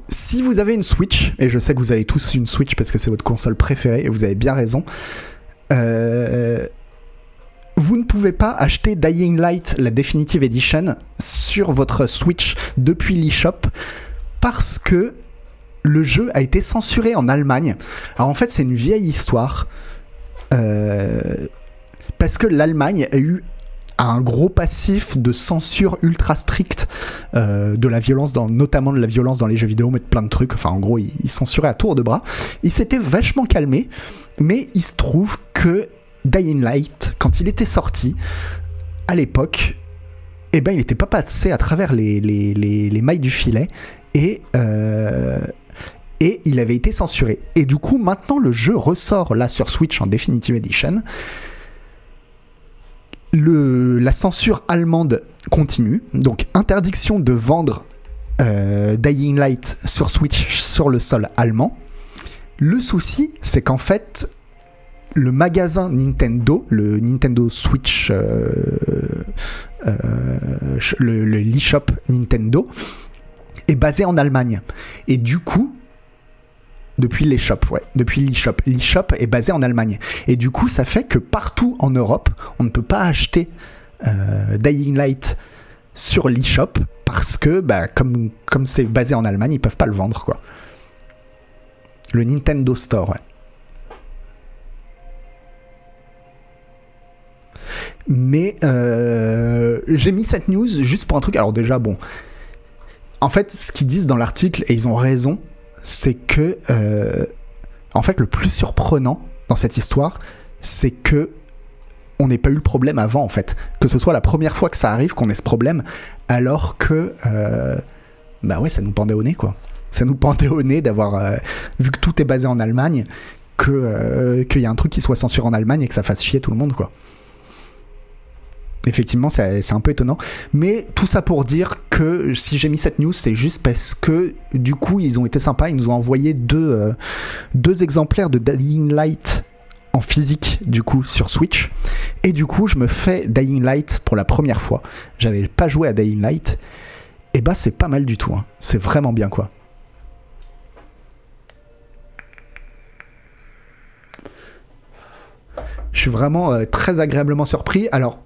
Si vous avez une Switch, et je sais que vous avez tous une Switch parce que c'est votre console préférée, et vous avez bien raison, euh, vous ne pouvez pas acheter Dying Light, la Definitive Edition, sur votre Switch depuis l'eShop parce que le jeu a été censuré en Allemagne. Alors en fait, c'est une vieille histoire. Euh, parce que l'Allemagne a eu un gros passif de censure ultra stricte euh, de la violence, dans, notamment de la violence dans les jeux vidéo, mais de plein de trucs. Enfin, en gros, ils, censuraient à tour de bras. Il s'était vachement calmé, mais il se trouve que Dying Light, quand il était sorti, à l'époque, eh ben, il n'était pas passé à travers les, mailles du filet et, euh, et il avait été censuré. Et du coup, maintenant, le jeu ressort là sur Switch en Definitive Edition la censure allemande continue, donc interdiction de vendre euh, Dying Light sur Switch sur le sol allemand. Le souci, c'est qu'en fait, le magasin Nintendo, le Nintendo Switch, euh, euh, le, le l'eShop Nintendo, est basé en Allemagne. Et du coup, depuis l'eShop, ouais, depuis l'eShop. l'eShop est basé en Allemagne. Et du coup, ça fait que partout en Europe, on ne peut pas acheter euh, Dying Light sur l'eShop parce que, bah, comme comme c'est basé en Allemagne, ils peuvent pas le vendre, quoi. Le Nintendo Store, ouais. Mais euh, j'ai mis cette news juste pour un truc. Alors déjà, bon, en fait, ce qu'ils disent dans l'article, et ils ont raison, c'est que, euh, en fait, le plus surprenant dans cette histoire, c'est que on n'ait pas eu le problème avant, en fait. Que ce soit la première fois que ça arrive qu'on ait ce problème, alors que, euh, bah ouais, ça nous pendait au nez, quoi. Ça nous pendait au nez d'avoir, euh, vu que tout est basé en Allemagne, qu'il y a un truc qui soit censuré en Allemagne et que ça fasse chier tout le monde, quoi. Effectivement, c'est un peu étonnant. Mais tout ça pour dire que si j'ai mis cette news, c'est juste parce que du coup, ils ont été sympas. Ils nous ont envoyé deux, euh, exemplaires de Dying Light en physique, du coup, sur Switch. Et du coup, je me fais Dying Light pour la première fois. J'avais pas joué à Dying Light. Et bah, c'est pas mal du tout. hein. C'est vraiment bien, quoi. Je suis vraiment euh, très agréablement surpris. Alors,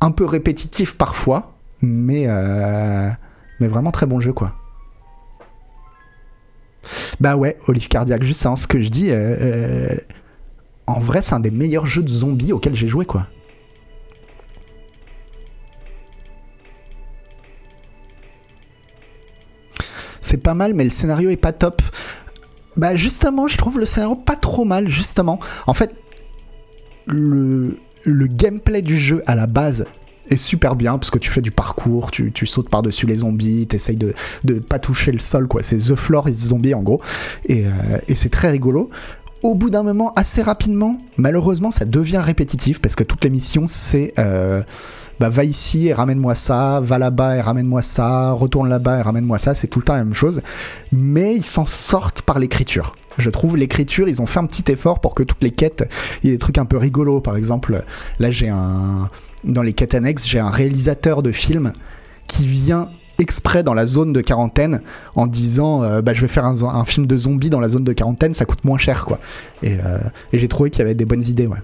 un peu répétitif parfois, mais, euh, mais vraiment très bon jeu, quoi. Bah ouais, Olive Cardiac, juste hein, ce que je dis. euh, euh, en vrai, c'est un des meilleurs jeux de zombies auxquels j'ai joué, quoi. C'est pas mal, mais le scénario est pas top. Bah justement, je trouve le scénario pas trop mal, justement. En fait, le, le gameplay du jeu à la base est super bien parce que tu fais du parcours, tu, sautes par-dessus les zombies, t'essayes de, de pas toucher le sol, quoi. C'est The Floor is Zombie en gros. Et, euh, c'est très rigolo. Au bout d'un moment, assez rapidement, malheureusement, ça devient répétitif parce que toutes les missions, c'est euh, bah, va ici et ramène-moi ça, va là-bas et ramène-moi ça, retourne là-bas et ramène-moi ça, c'est tout le temps la même chose. Mais ils s'en sortent par l'écriture. Je trouve l'écriture, ils ont fait un petit effort pour que toutes les quêtes, il y ait des trucs un peu rigolos. Par exemple, là j'ai un. Dans les quêtes annexes, j'ai un réalisateur de film qui vient exprès dans la zone de quarantaine en disant euh, bah, je vais faire un, film de zombies dans la zone de quarantaine, ça coûte moins cher quoi. Et, euh, et j'ai trouvé qu'il y avait des bonnes idées, ouais.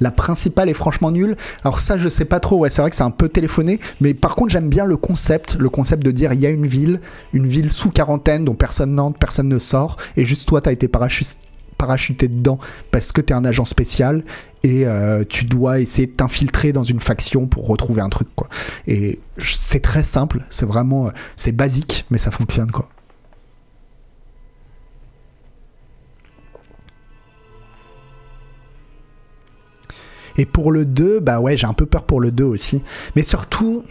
La principale est franchement nulle. Alors ça, je sais pas trop. Ouais, c'est vrai que c'est un peu téléphoné, mais par contre, j'aime bien le concept, le concept de dire il y a une ville, une ville sous quarantaine dont personne n'entre, personne ne sort, et juste toi, t'as été parachuté dedans parce que t'es un agent spécial et euh, tu dois essayer de t'infiltrer dans une faction pour retrouver un truc, quoi. Et c'est très simple. C'est vraiment, euh, c'est basique, mais ça fonctionne, quoi. Et pour le 2, bah ouais, j'ai un peu peur pour le 2 aussi. Mais surtout,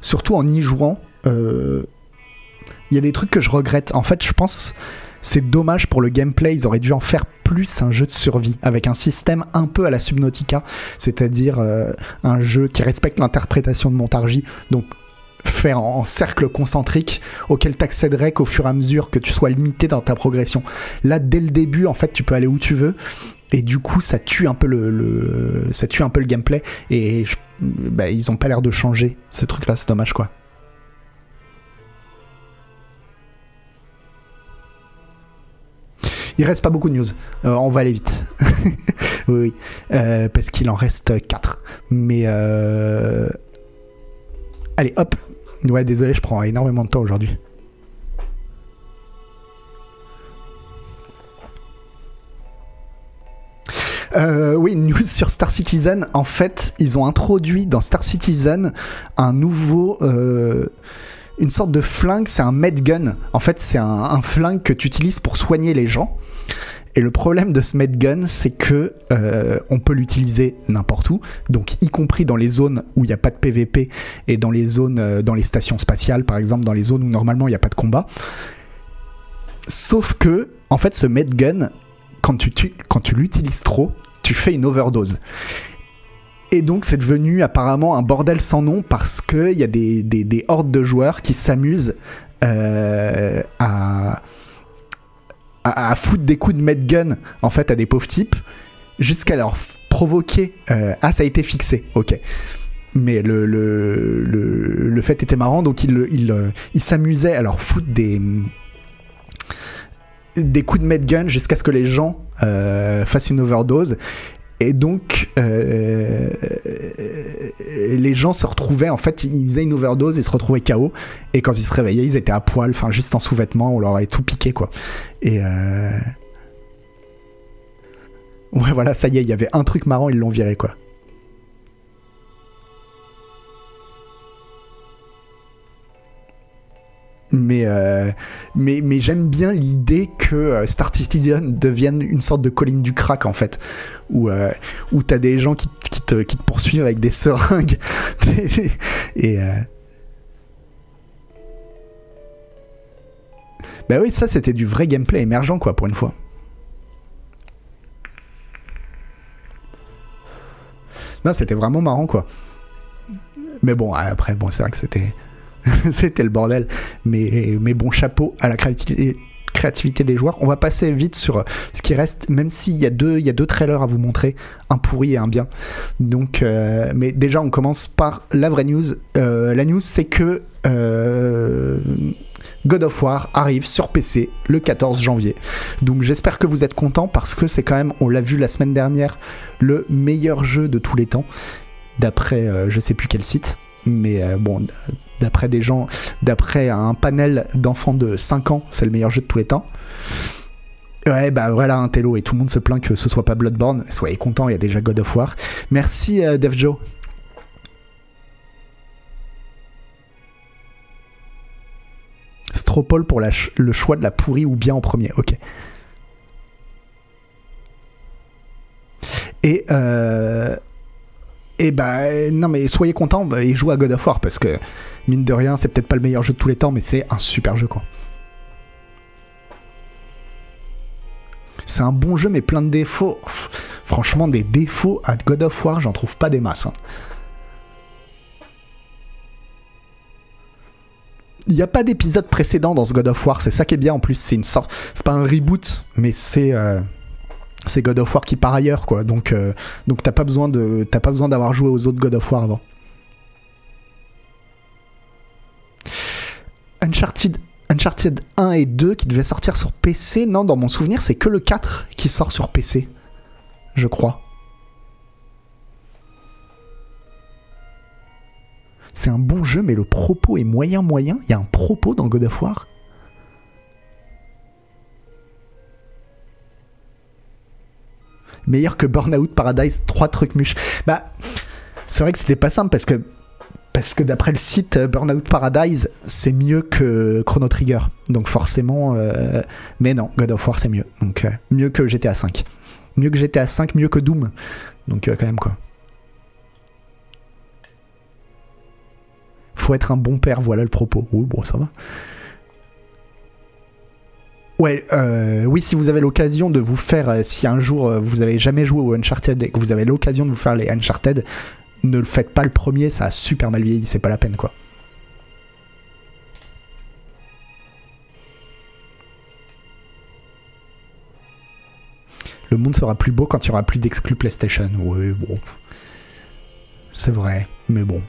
surtout en y jouant, euh, il y a des trucs que je regrette. En fait, je pense c'est dommage pour le gameplay. Ils auraient dû en faire plus un jeu de survie avec un système un peu à la Subnautica, c'est-à-dire euh, un jeu qui respecte l'interprétation de Montargis. Donc faire en, cercle concentrique auquel t'accéderais qu'au fur et à mesure que tu sois limité dans ta progression. Là, dès le début, en fait, tu peux aller où tu veux. Et du coup, ça tue un peu le, ça tue un peu le gameplay. Et bah, ils ont pas l'air de changer ce truc-là. C'est dommage, quoi. Il reste pas beaucoup de news. Euh, on va aller vite. oui, oui. Euh, parce qu'il en reste 4. Mais euh... allez, hop. Ouais, désolé, je prends énormément de temps aujourd'hui. Euh, oui, news sur Star Citizen. En fait, ils ont introduit dans Star Citizen un nouveau, euh, une sorte de flingue. C'est un medgun. En fait, c'est un, flingue que tu utilises pour soigner les gens. Et le problème de ce medgun, c'est que euh, on peut l'utiliser n'importe où, donc y compris dans les zones où il n'y a pas de PVP et dans les zones, dans les stations spatiales, par exemple, dans les zones où normalement il n'y a pas de combat. Sauf que, en fait, ce medgun, quand tu, l'utilises trop, tu fais une overdose. Et donc c'est devenu apparemment un bordel sans nom parce qu'il y a des, des, des, hordes de joueurs qui s'amusent euh, à, à, foutre des coups de medgun en fait à des pauvres types jusqu'à leur provoquer euh, ah ça a été fixé ok mais le, le, le, le fait était marrant donc il, il, il s'amusait à leur foutre des des coups de medgun jusqu'à ce que les gens euh, fassent une overdose et donc, euh, les gens se retrouvaient, en fait, ils faisaient une overdose, ils se retrouvaient KO. Et quand ils se réveillaient, ils étaient à poil, enfin, juste en sous-vêtements, on leur avait tout piqué, quoi. Et. Euh... Ouais, voilà, ça y est, il y avait un truc marrant, ils l'ont viré, quoi. Mais, euh, mais, mais j'aime bien l'idée que euh, Star Citizen devienne une sorte de colline du crack en fait, où, euh, où t'as des gens qui, te, qui, te, poursuivent avec des seringues. et. Euh... Bah oui, ça c'était du vrai gameplay émergent quoi pour une fois. Non, c'était vraiment marrant quoi. Mais bon, après, bon, c'est vrai que c'était C'était le bordel. Mais, bon, chapeau à la créativité, créativité des joueurs. On va passer vite sur ce qui reste, même s'il y, a deux, il y a deux trailers à vous montrer, un pourri et un bien. Donc, euh, mais déjà, on commence par la vraie news. Euh, la news, c'est que euh, God of War arrive sur PC le 14 janvier. Donc, j'espère que vous êtes contents parce que c'est quand même, on l'a vu la semaine dernière, le meilleur jeu de tous les temps, d'après je sais plus quel site. Mais bon, d'après des gens, d'après un panel d'enfants de 5 ans, c'est le meilleur jeu de tous les temps. Ouais, bah voilà un télo et tout le monde se plaint que ce soit pas Bloodborne. Soyez contents, il y a déjà God of War. Merci euh, Dev Joe. Stropole pour le choix de la pourrie ou bien en premier, ok. Et euh, et bah non mais soyez contents bah, et jouez à God of War parce que mine de rien c'est peut-être pas le meilleur jeu de tous les temps mais c'est un super jeu quoi. C'est un bon jeu mais plein de défauts. Franchement des défauts à God of War j'en trouve pas des masses. Hein. Il n'y a pas d'épisode précédent dans ce God of War, c'est ça qui est bien en plus, c'est une sorte... C'est pas un reboot, mais c'est... Euh God of War qui part ailleurs donc euh, donc t'as pas besoin t'as pas besoin d'avoir joué aux autres God of War avant Uncharted Uncharted 1 et 2 qui devaient sortir sur PC non dans mon souvenir c'est que le 4 qui sort sur PC je crois. C'est un bon jeu mais le propos est moyen moyen. Il y a un propos dans God of War. Meilleur que Burnout Paradise, trois trucs muches. Bah, c'est vrai que c'était pas simple parce que parce que d'après le site euh, Burnout Paradise, c'est mieux que Chrono Trigger. Donc forcément, euh... mais non, God of War c'est mieux. Donc euh, mieux que GTA 5. Mieux que GTA 5, mieux que Doom. Donc quand même quoi. Faut être un bon père, voilà le propos. Oui, bon, ça va. Ouais, oui, si vous avez l'occasion de vous faire, si un jour vous avez jamais joué au Uncharted et que vous avez l'occasion de vous faire les Uncharted, ne le faites pas le premier, ça a super mal vieilli, c'est pas la peine quoi. Le monde sera plus beau quand il y aura plus d'exclus PlayStation. Oui, bon. C'est vrai, mais bon.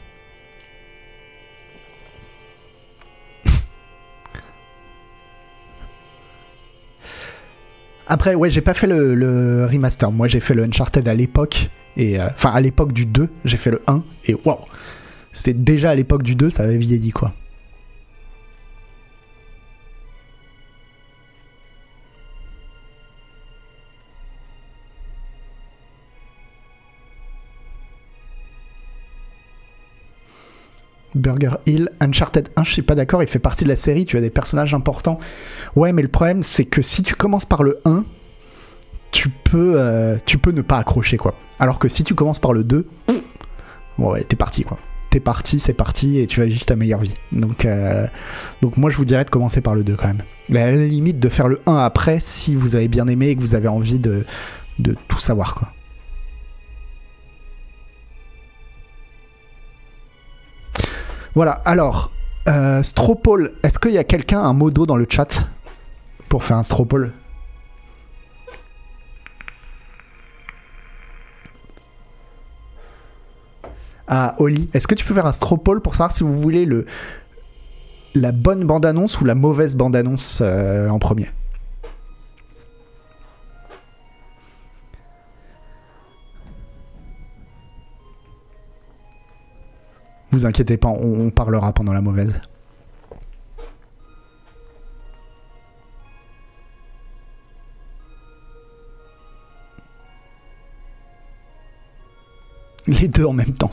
Après, ouais, j'ai pas fait le, remaster. Moi, j'ai fait le Uncharted à l'époque. Et euh, enfin, à l'époque du 2, j'ai fait le 1. Et waouh! C'est déjà à l'époque du 2, ça avait vieilli, quoi. Burger Hill, Uncharted 1, je suis pas d'accord, il fait partie de la série, tu as des personnages importants. Ouais, mais le problème, c'est que si tu commences par le 1, tu peux, euh, tu peux ne pas accrocher, quoi. Alors que si tu commences par le 2, ouais, t'es parti, quoi. T'es parti, c'est parti, et tu vas vivre ta meilleure vie. Donc, euh, moi, je vous dirais de commencer par le 2 quand même. La limite, de faire le 1 après si vous avez bien aimé et que vous avez envie de, tout savoir, quoi. Voilà, alors, euh, Stropole, est-ce qu'il y a quelqu'un, un modo dans le chat pour faire un Stropole Ah, Oli, est-ce que tu peux faire un Stropole pour savoir si vous voulez le, la bonne bande-annonce ou la mauvaise bande-annonce euh, en premier? Vous inquiétez pas, on parlera pendant la mauvaise. Les deux en même temps.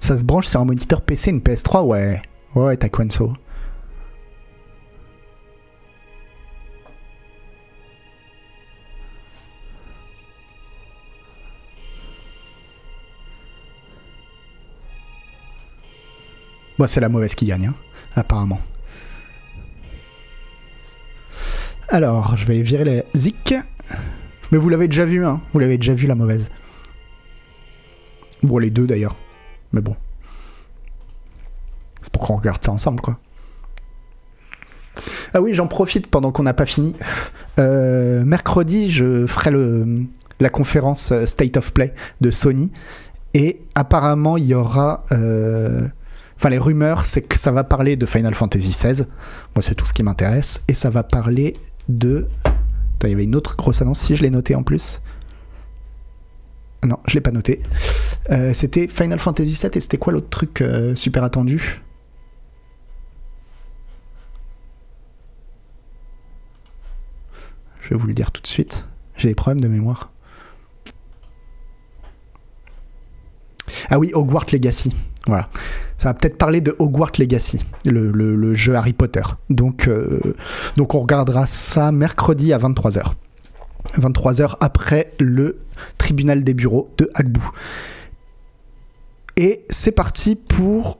Ça se branche sur un moniteur PC, une PS3, ouais. Ouais, t'as Quenso. Bon, c'est la mauvaise qui gagne, hein, apparemment. Alors, je vais virer les zik. Mais vous l'avez déjà vu, hein Vous l'avez déjà vu, la mauvaise. Bon, les deux d'ailleurs. Mais bon. C'est pour qu'on regarde ça ensemble, quoi. Ah oui, j'en profite pendant qu'on n'a pas fini. Euh, mercredi, je ferai le, la conférence State of Play de Sony. Et apparemment, il y aura... euh, Enfin, les rumeurs, c'est que ça va parler de Final Fantasy XVI. Moi, c'est tout ce qui m'intéresse. Et ça va parler de... Attends, il y avait une autre grosse annonce, si je l'ai noté en plus. Non, je l'ai pas noté. Euh, c'était Final Fantasy VII et c'était quoi l'autre truc euh, super attendu? Je vais vous le dire tout de suite. J'ai des problèmes de mémoire. Ah oui, Hogwarts Legacy. Voilà. Ça va peut-être parler de Hogwarts Legacy, le, jeu Harry Potter. Donc, euh, donc on regardera ça mercredi à 23h. 23h après le tribunal des bureaux de Agbu. Et c'est parti pour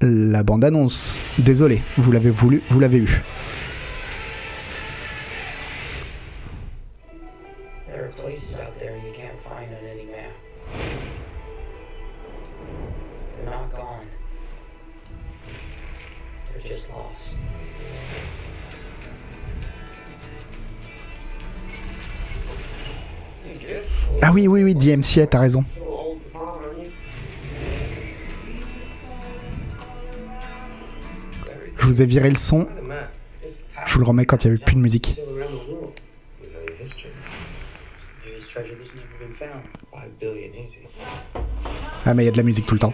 la bande-annonce. Désolé, vous l'avez voulu, vous l'avez eu. Ah oui, oui, oui, DMCA, t'as raison. Je vous ai viré le son. Je vous le remets quand il n'y avait plus de musique. Ah, mais il y a de la musique tout le temps.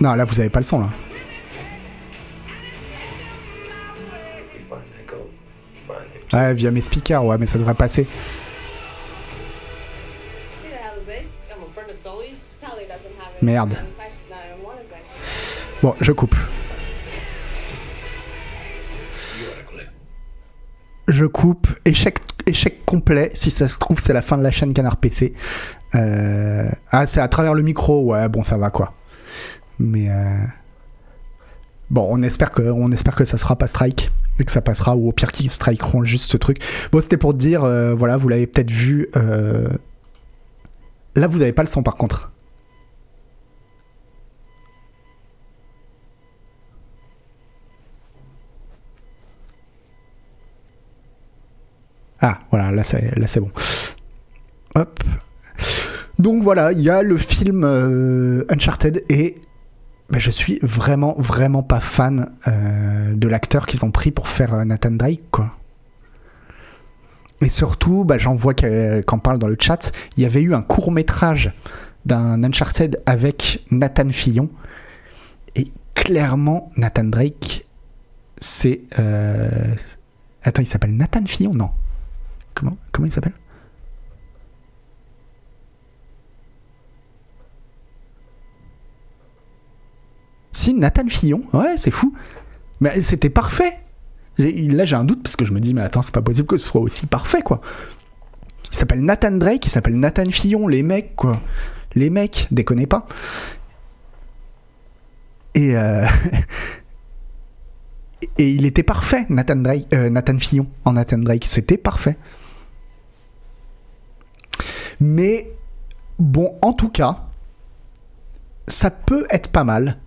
Non, là, vous avez pas le son, là. Ouais, via mes speakers, ouais, mais ça devrait passer. Merde. Bon, je coupe. Je coupe. Échec, échec complet. Si ça se trouve, c'est la fin de la chaîne Canard PC. Euh, Ah, c'est à travers le micro. Ouais, bon, ça va quoi. Mais euh, bon, on espère que, on espère que ça sera pas strike que ça passera ou au pire qu'ils strikeront juste ce truc. Bon, c'était pour dire, euh, voilà, vous l'avez peut-être vu. euh, Là, vous avez pas le son par contre. Ah, voilà, là c'est, là c'est bon. Hop. Donc voilà, il y a le film euh, Uncharted et bah, je suis vraiment, vraiment pas fan euh, de l'acteur qu'ils ont pris pour faire euh, Nathan Drake, quoi. Et surtout, bah, j'en vois que- qu'en parle dans le chat, il y avait eu un court métrage d'un Uncharted avec Nathan Fillon. Et clairement, Nathan Drake, c'est... euh, Attends, il s'appelle Nathan Fillon Non. Comment, comment il s'appelle? Si, Nathan Fillon. Ouais, c'est fou. Mais c'était parfait. Là, j'ai un doute parce que je me dis, mais attends, c'est pas possible que ce soit aussi parfait, quoi. Il s'appelle Nathan Drake, il s'appelle Nathan Fillon, les mecs, quoi. Les mecs, déconnez pas. Et, euh, et il était parfait, Nathan, Drake, euh, Nathan Fillon en Nathan Drake. C'était parfait. Mais bon, en tout cas, ça peut être pas mal.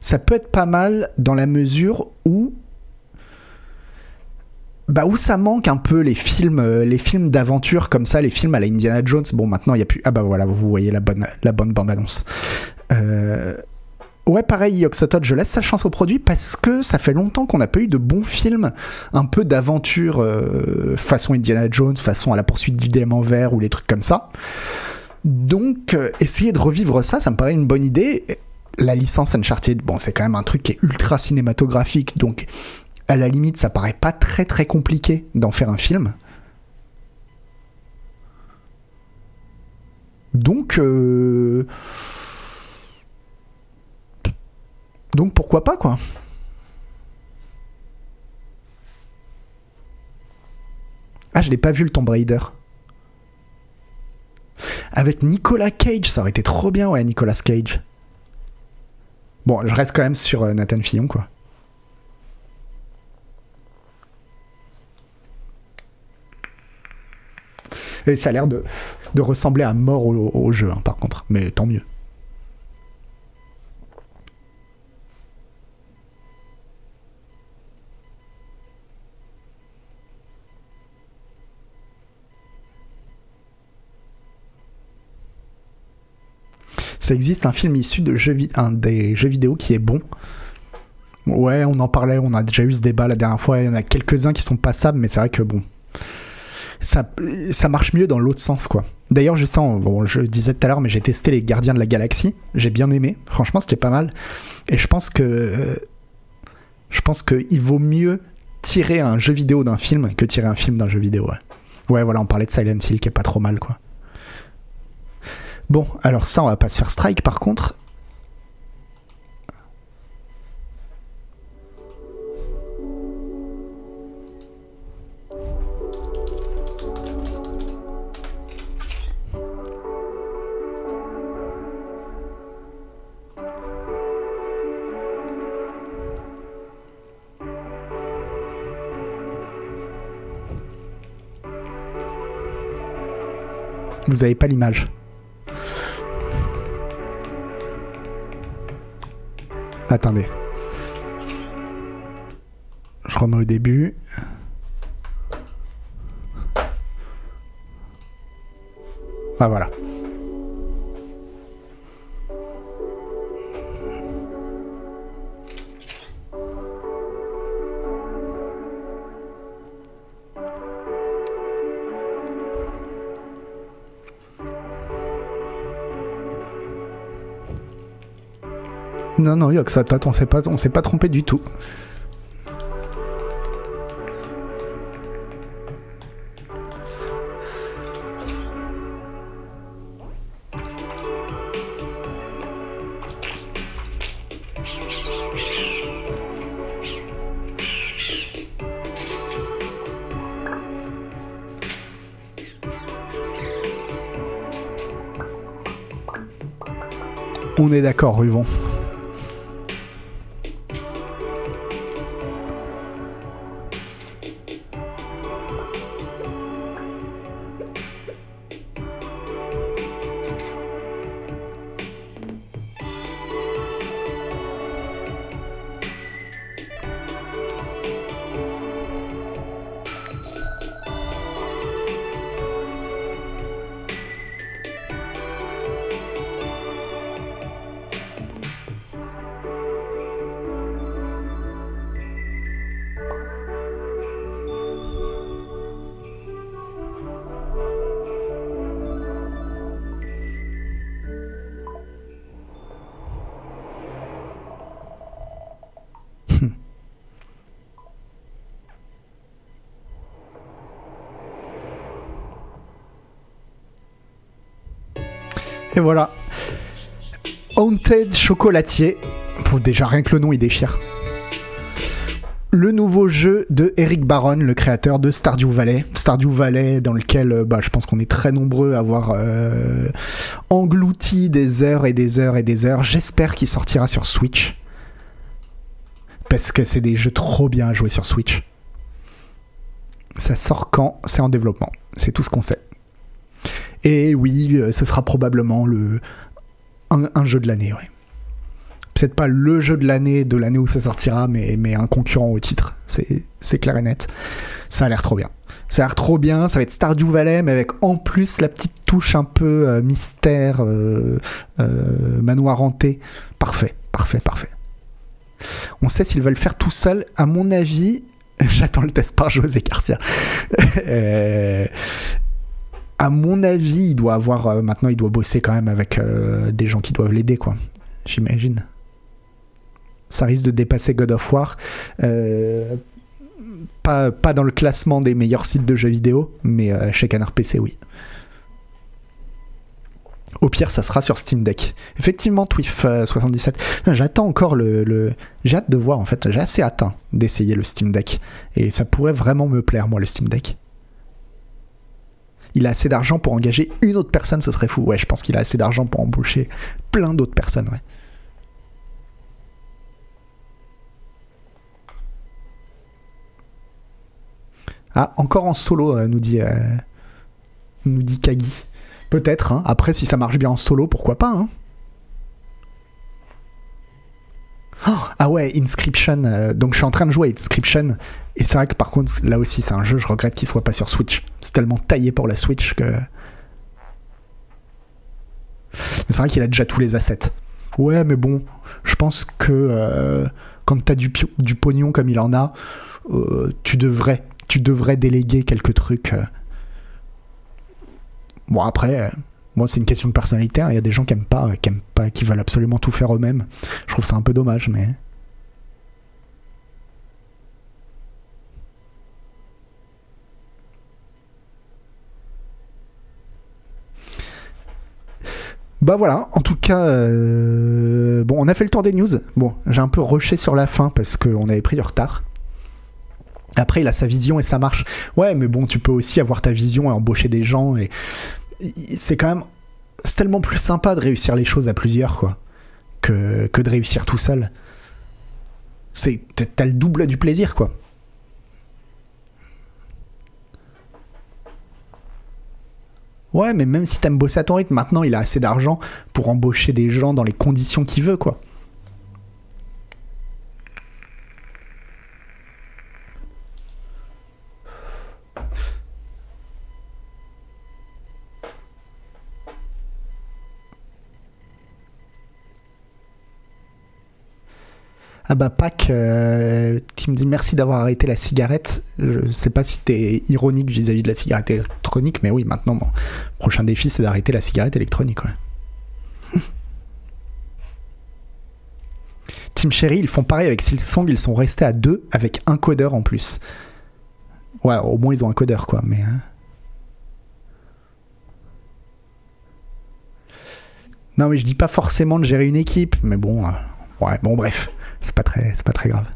Ça peut être pas mal dans la mesure où bah où ça manque un peu les films euh, les films d'aventure comme ça les films à la Indiana Jones. Bon maintenant il y a plus ah bah voilà vous voyez la bonne la bonne bande annonce euh, ouais pareil Yoxotot je laisse sa chance au produit parce que ça fait longtemps qu'on n'a pas eu de bons films un peu d'aventure euh, façon Indiana Jones façon à la poursuite du diamant vert ou les trucs comme ça. Donc essayer de revivre ça ça me paraît une bonne idée la licence Uncharted bon c'est quand même un truc qui est ultra cinématographique donc à la limite, ça paraît pas très très compliqué d'en faire un film. Donc, euh, donc pourquoi pas quoi. Ah, je l'ai pas vu le Tomb Raider. Avec Nicolas Cage, ça aurait été trop bien, ouais, Nicolas Cage. Bon, je reste quand même sur euh, Nathan Fillon, quoi. Et ça a l'air de, ressembler à mort au, au jeu, hein, par contre. Mais tant mieux. Ça existe un film issu de jeux des jeux vidéo qui est bon. Ouais, on en parlait, on a déjà eu ce débat la dernière fois. Il y en a quelques-uns qui sont passables, mais c'est vrai que bon, ça, marche mieux dans l'autre sens, quoi. D'ailleurs, justement, bon, je disais tout à l'heure, mais j'ai testé les Gardiens de la Galaxie. J'ai bien aimé. Franchement, c'était pas mal. Et je pense que. euh, je pense qu'il vaut mieux tirer un jeu vidéo d'un film que tirer un film d'un jeu vidéo, ouais. Ouais, voilà, on parlait de Silent Hill qui est pas trop mal, quoi. Bon, alors ça, on va pas se faire strike par contre. Vous avez pas l'image. Attendez. Je remets au début. Ah voilà. Non, non, Yoxatot, on s'est pas, on s'est pas trompé du tout. On est d'accord, Ruvon. Chocolatier. Déjà rien que le nom il déchire. Le nouveau jeu de Eric Baron, le créateur de Stardew Valley. Stardew Valley dans lequel euh, bah, je pense qu'on est très nombreux à avoir euh, englouti des heures et des heures et des heures. J'espère qu'il sortira sur Switch. Parce que c'est des jeux trop bien à jouer sur Switch. Ça sort quand? C'est en développement. C'est tout ce qu'on sait. Et oui, euh, ce sera probablement le un, un jeu de l'année, ouais. Peut-être pas le jeu de l'année de l'année où ça sortira, mais, mais un concurrent au titre. C'est clair et net. Ça a l'air trop bien. Ça a l'air trop bien. Ça va être Stardew Valley, mais avec en plus la petite touche un peu euh, mystère, euh, euh, manoir hanté. Parfait, parfait, parfait. On sait s'ils veulent faire tout seul. À mon avis, j'attends le test par José Garcia. Euh, à mon avis, il doit avoir maintenant, il doit bosser quand même avec des gens qui doivent l'aider, quoi. J'imagine. Ça risque de dépasser God of War. Euh, pas, pas dans le classement des meilleurs sites de jeux vidéo, mais euh, chez Canard PC, oui. Au pire, ça sera sur Steam Deck. Effectivement, Twif77. J'attends encore le. le- J'ai hâte de voir, en fait. J'ai assez hein, d'essayer le Steam Deck. Et ça pourrait vraiment me plaire, moi, le Steam Deck. Il a assez d'argent pour engager une autre personne, ce serait fou. Ouais, je pense qu'il a assez d'argent pour embaucher plein d'autres personnes, ouais. Ah, encore en solo, euh, nous dit, euh, nous dit Kagi. Peut-être, hein. après si ça marche bien en solo, pourquoi pas hein. Oh, ah ouais, Inscription, euh, donc je suis en train de jouer à Inscription, et c'est vrai que par contre, là aussi c'est un jeu, je regrette qu'il soit pas sur Switch. C'est tellement taillé pour la Switch que... Mais c'est vrai qu'il a déjà tous les assets. Ouais, mais bon, je pense que quand t'as du, du pognon comme il en a, tu devrais, tu devrais déléguer quelques trucs. euh. Bon après, euh, moi c'est une question de personnalité. hein. Il y a des gens qui aiment pas, euh, qui aiment pas, qui veulent absolument tout faire eux-mêmes. Je trouve ça un peu dommage, mais. Bah voilà, en tout cas, euh, bon, on a fait le tour des news. Bon, j'ai un peu rushé sur la fin parce qu'on avait pris du retard. Après, il a sa vision et ça marche. Ouais, mais bon, tu peux aussi avoir ta vision et embaucher des gens. Et c'est quand même. C'est tellement plus sympa de réussir les choses à plusieurs, quoi, que, que de réussir tout seul. C'est, t'as le double du plaisir, quoi. Ouais, mais même si t'aimes bosser à ton rythme, maintenant il a assez d'argent pour embaucher des gens dans les conditions qu'il veut, quoi. Ah bah Pac euh, qui me dit merci d'avoir arrêté la cigarette. Je sais pas si t'es ironique vis-à-vis de la cigarette électronique, mais oui, maintenant mon prochain défi c'est d'arrêter la cigarette électronique. Ouais. Team Cherry, ils font pareil avec Silksong, ils sont restés à deux avec un codeur en plus. Ouais, au moins ils ont un codeur quoi, mais. hein. Non, mais je dis pas forcément de gérer une équipe, mais bon, euh, ouais, bon, bref, c'est pas très, c'est pas très grave.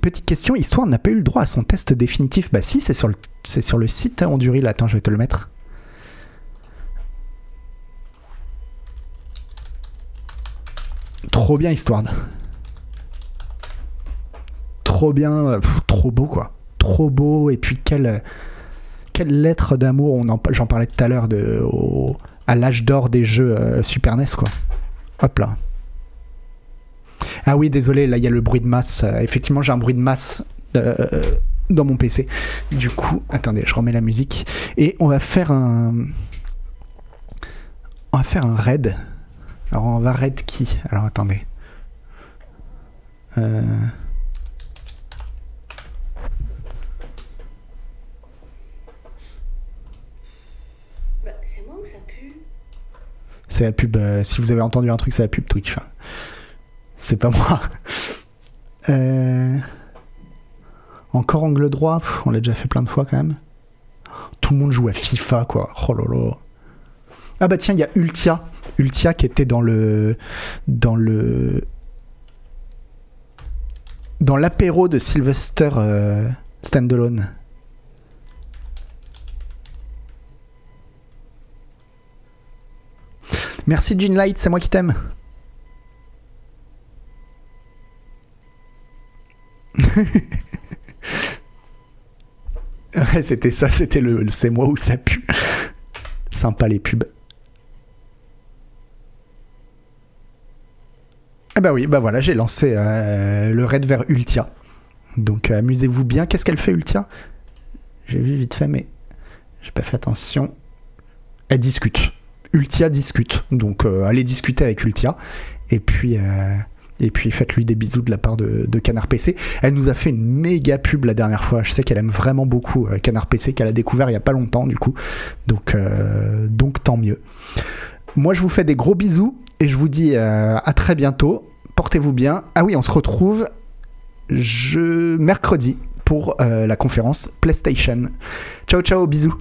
Petite question, Histoire n'a pas eu le droit à son test définitif. Bah si, c'est sur le, c'est sur le site Onduril. Attends, je vais te le mettre. Trop bien, Histoire. Trop bien, euh, trop beau quoi. Trop beau, et puis quelle, quelle lettre d'amour, on en- j'en parlais tout à l'heure, de, au- à l'âge d'or des jeux euh, Super NES quoi. Hop là. Ah oui, désolé, là il y a le bruit de masse. Euh, effectivement, j'ai un bruit de masse euh, dans mon PC. Du coup, attendez, je remets la musique. Et on va faire un. On va faire un raid. Alors on va raid qui? Alors attendez. Euh, Bah, c'est moi ou ça pue? C'est la pub. euh, si vous avez entendu un truc, c'est la pub Twitch. C'est pas moi. Euh, Encore angle droit, on l'a déjà fait plein de fois quand même. Tout le monde joue à FIFA, quoi. Oh là. Ah bah tiens, il y a Ultia. Ultia qui était dans le. Dans le. Dans l'apéro de Sylvester euh, Standalone. Merci Jean Light, c'est moi qui t'aime. c'était ça, c'était le, c'est moi où ça pue. Sympa les pubs. Ah bah oui, bah voilà, j'ai lancé euh, le raid vers Ultia. Donc euh, amusez-vous bien. Qu'est-ce qu'elle fait Ultia? J'ai vu vite fait, mais j'ai pas fait attention. Elle discute. Ultia discute. Donc euh, allez discuter avec Ultia. Et puis, et puis faites-lui des bisous de la part de, Canard PC. Elle nous a fait une méga pub la dernière fois. Je sais qu'elle aime vraiment beaucoup euh, Canard PC, qu'elle a découvert il y a pas longtemps du coup. Donc, euh, donc tant mieux. Moi je vous fais des gros bisous et je vous dis euh, à très bientôt. Portez-vous bien. Ah oui, on se retrouve je... mercredi pour la conférence PlayStation. Ciao ciao, bisous.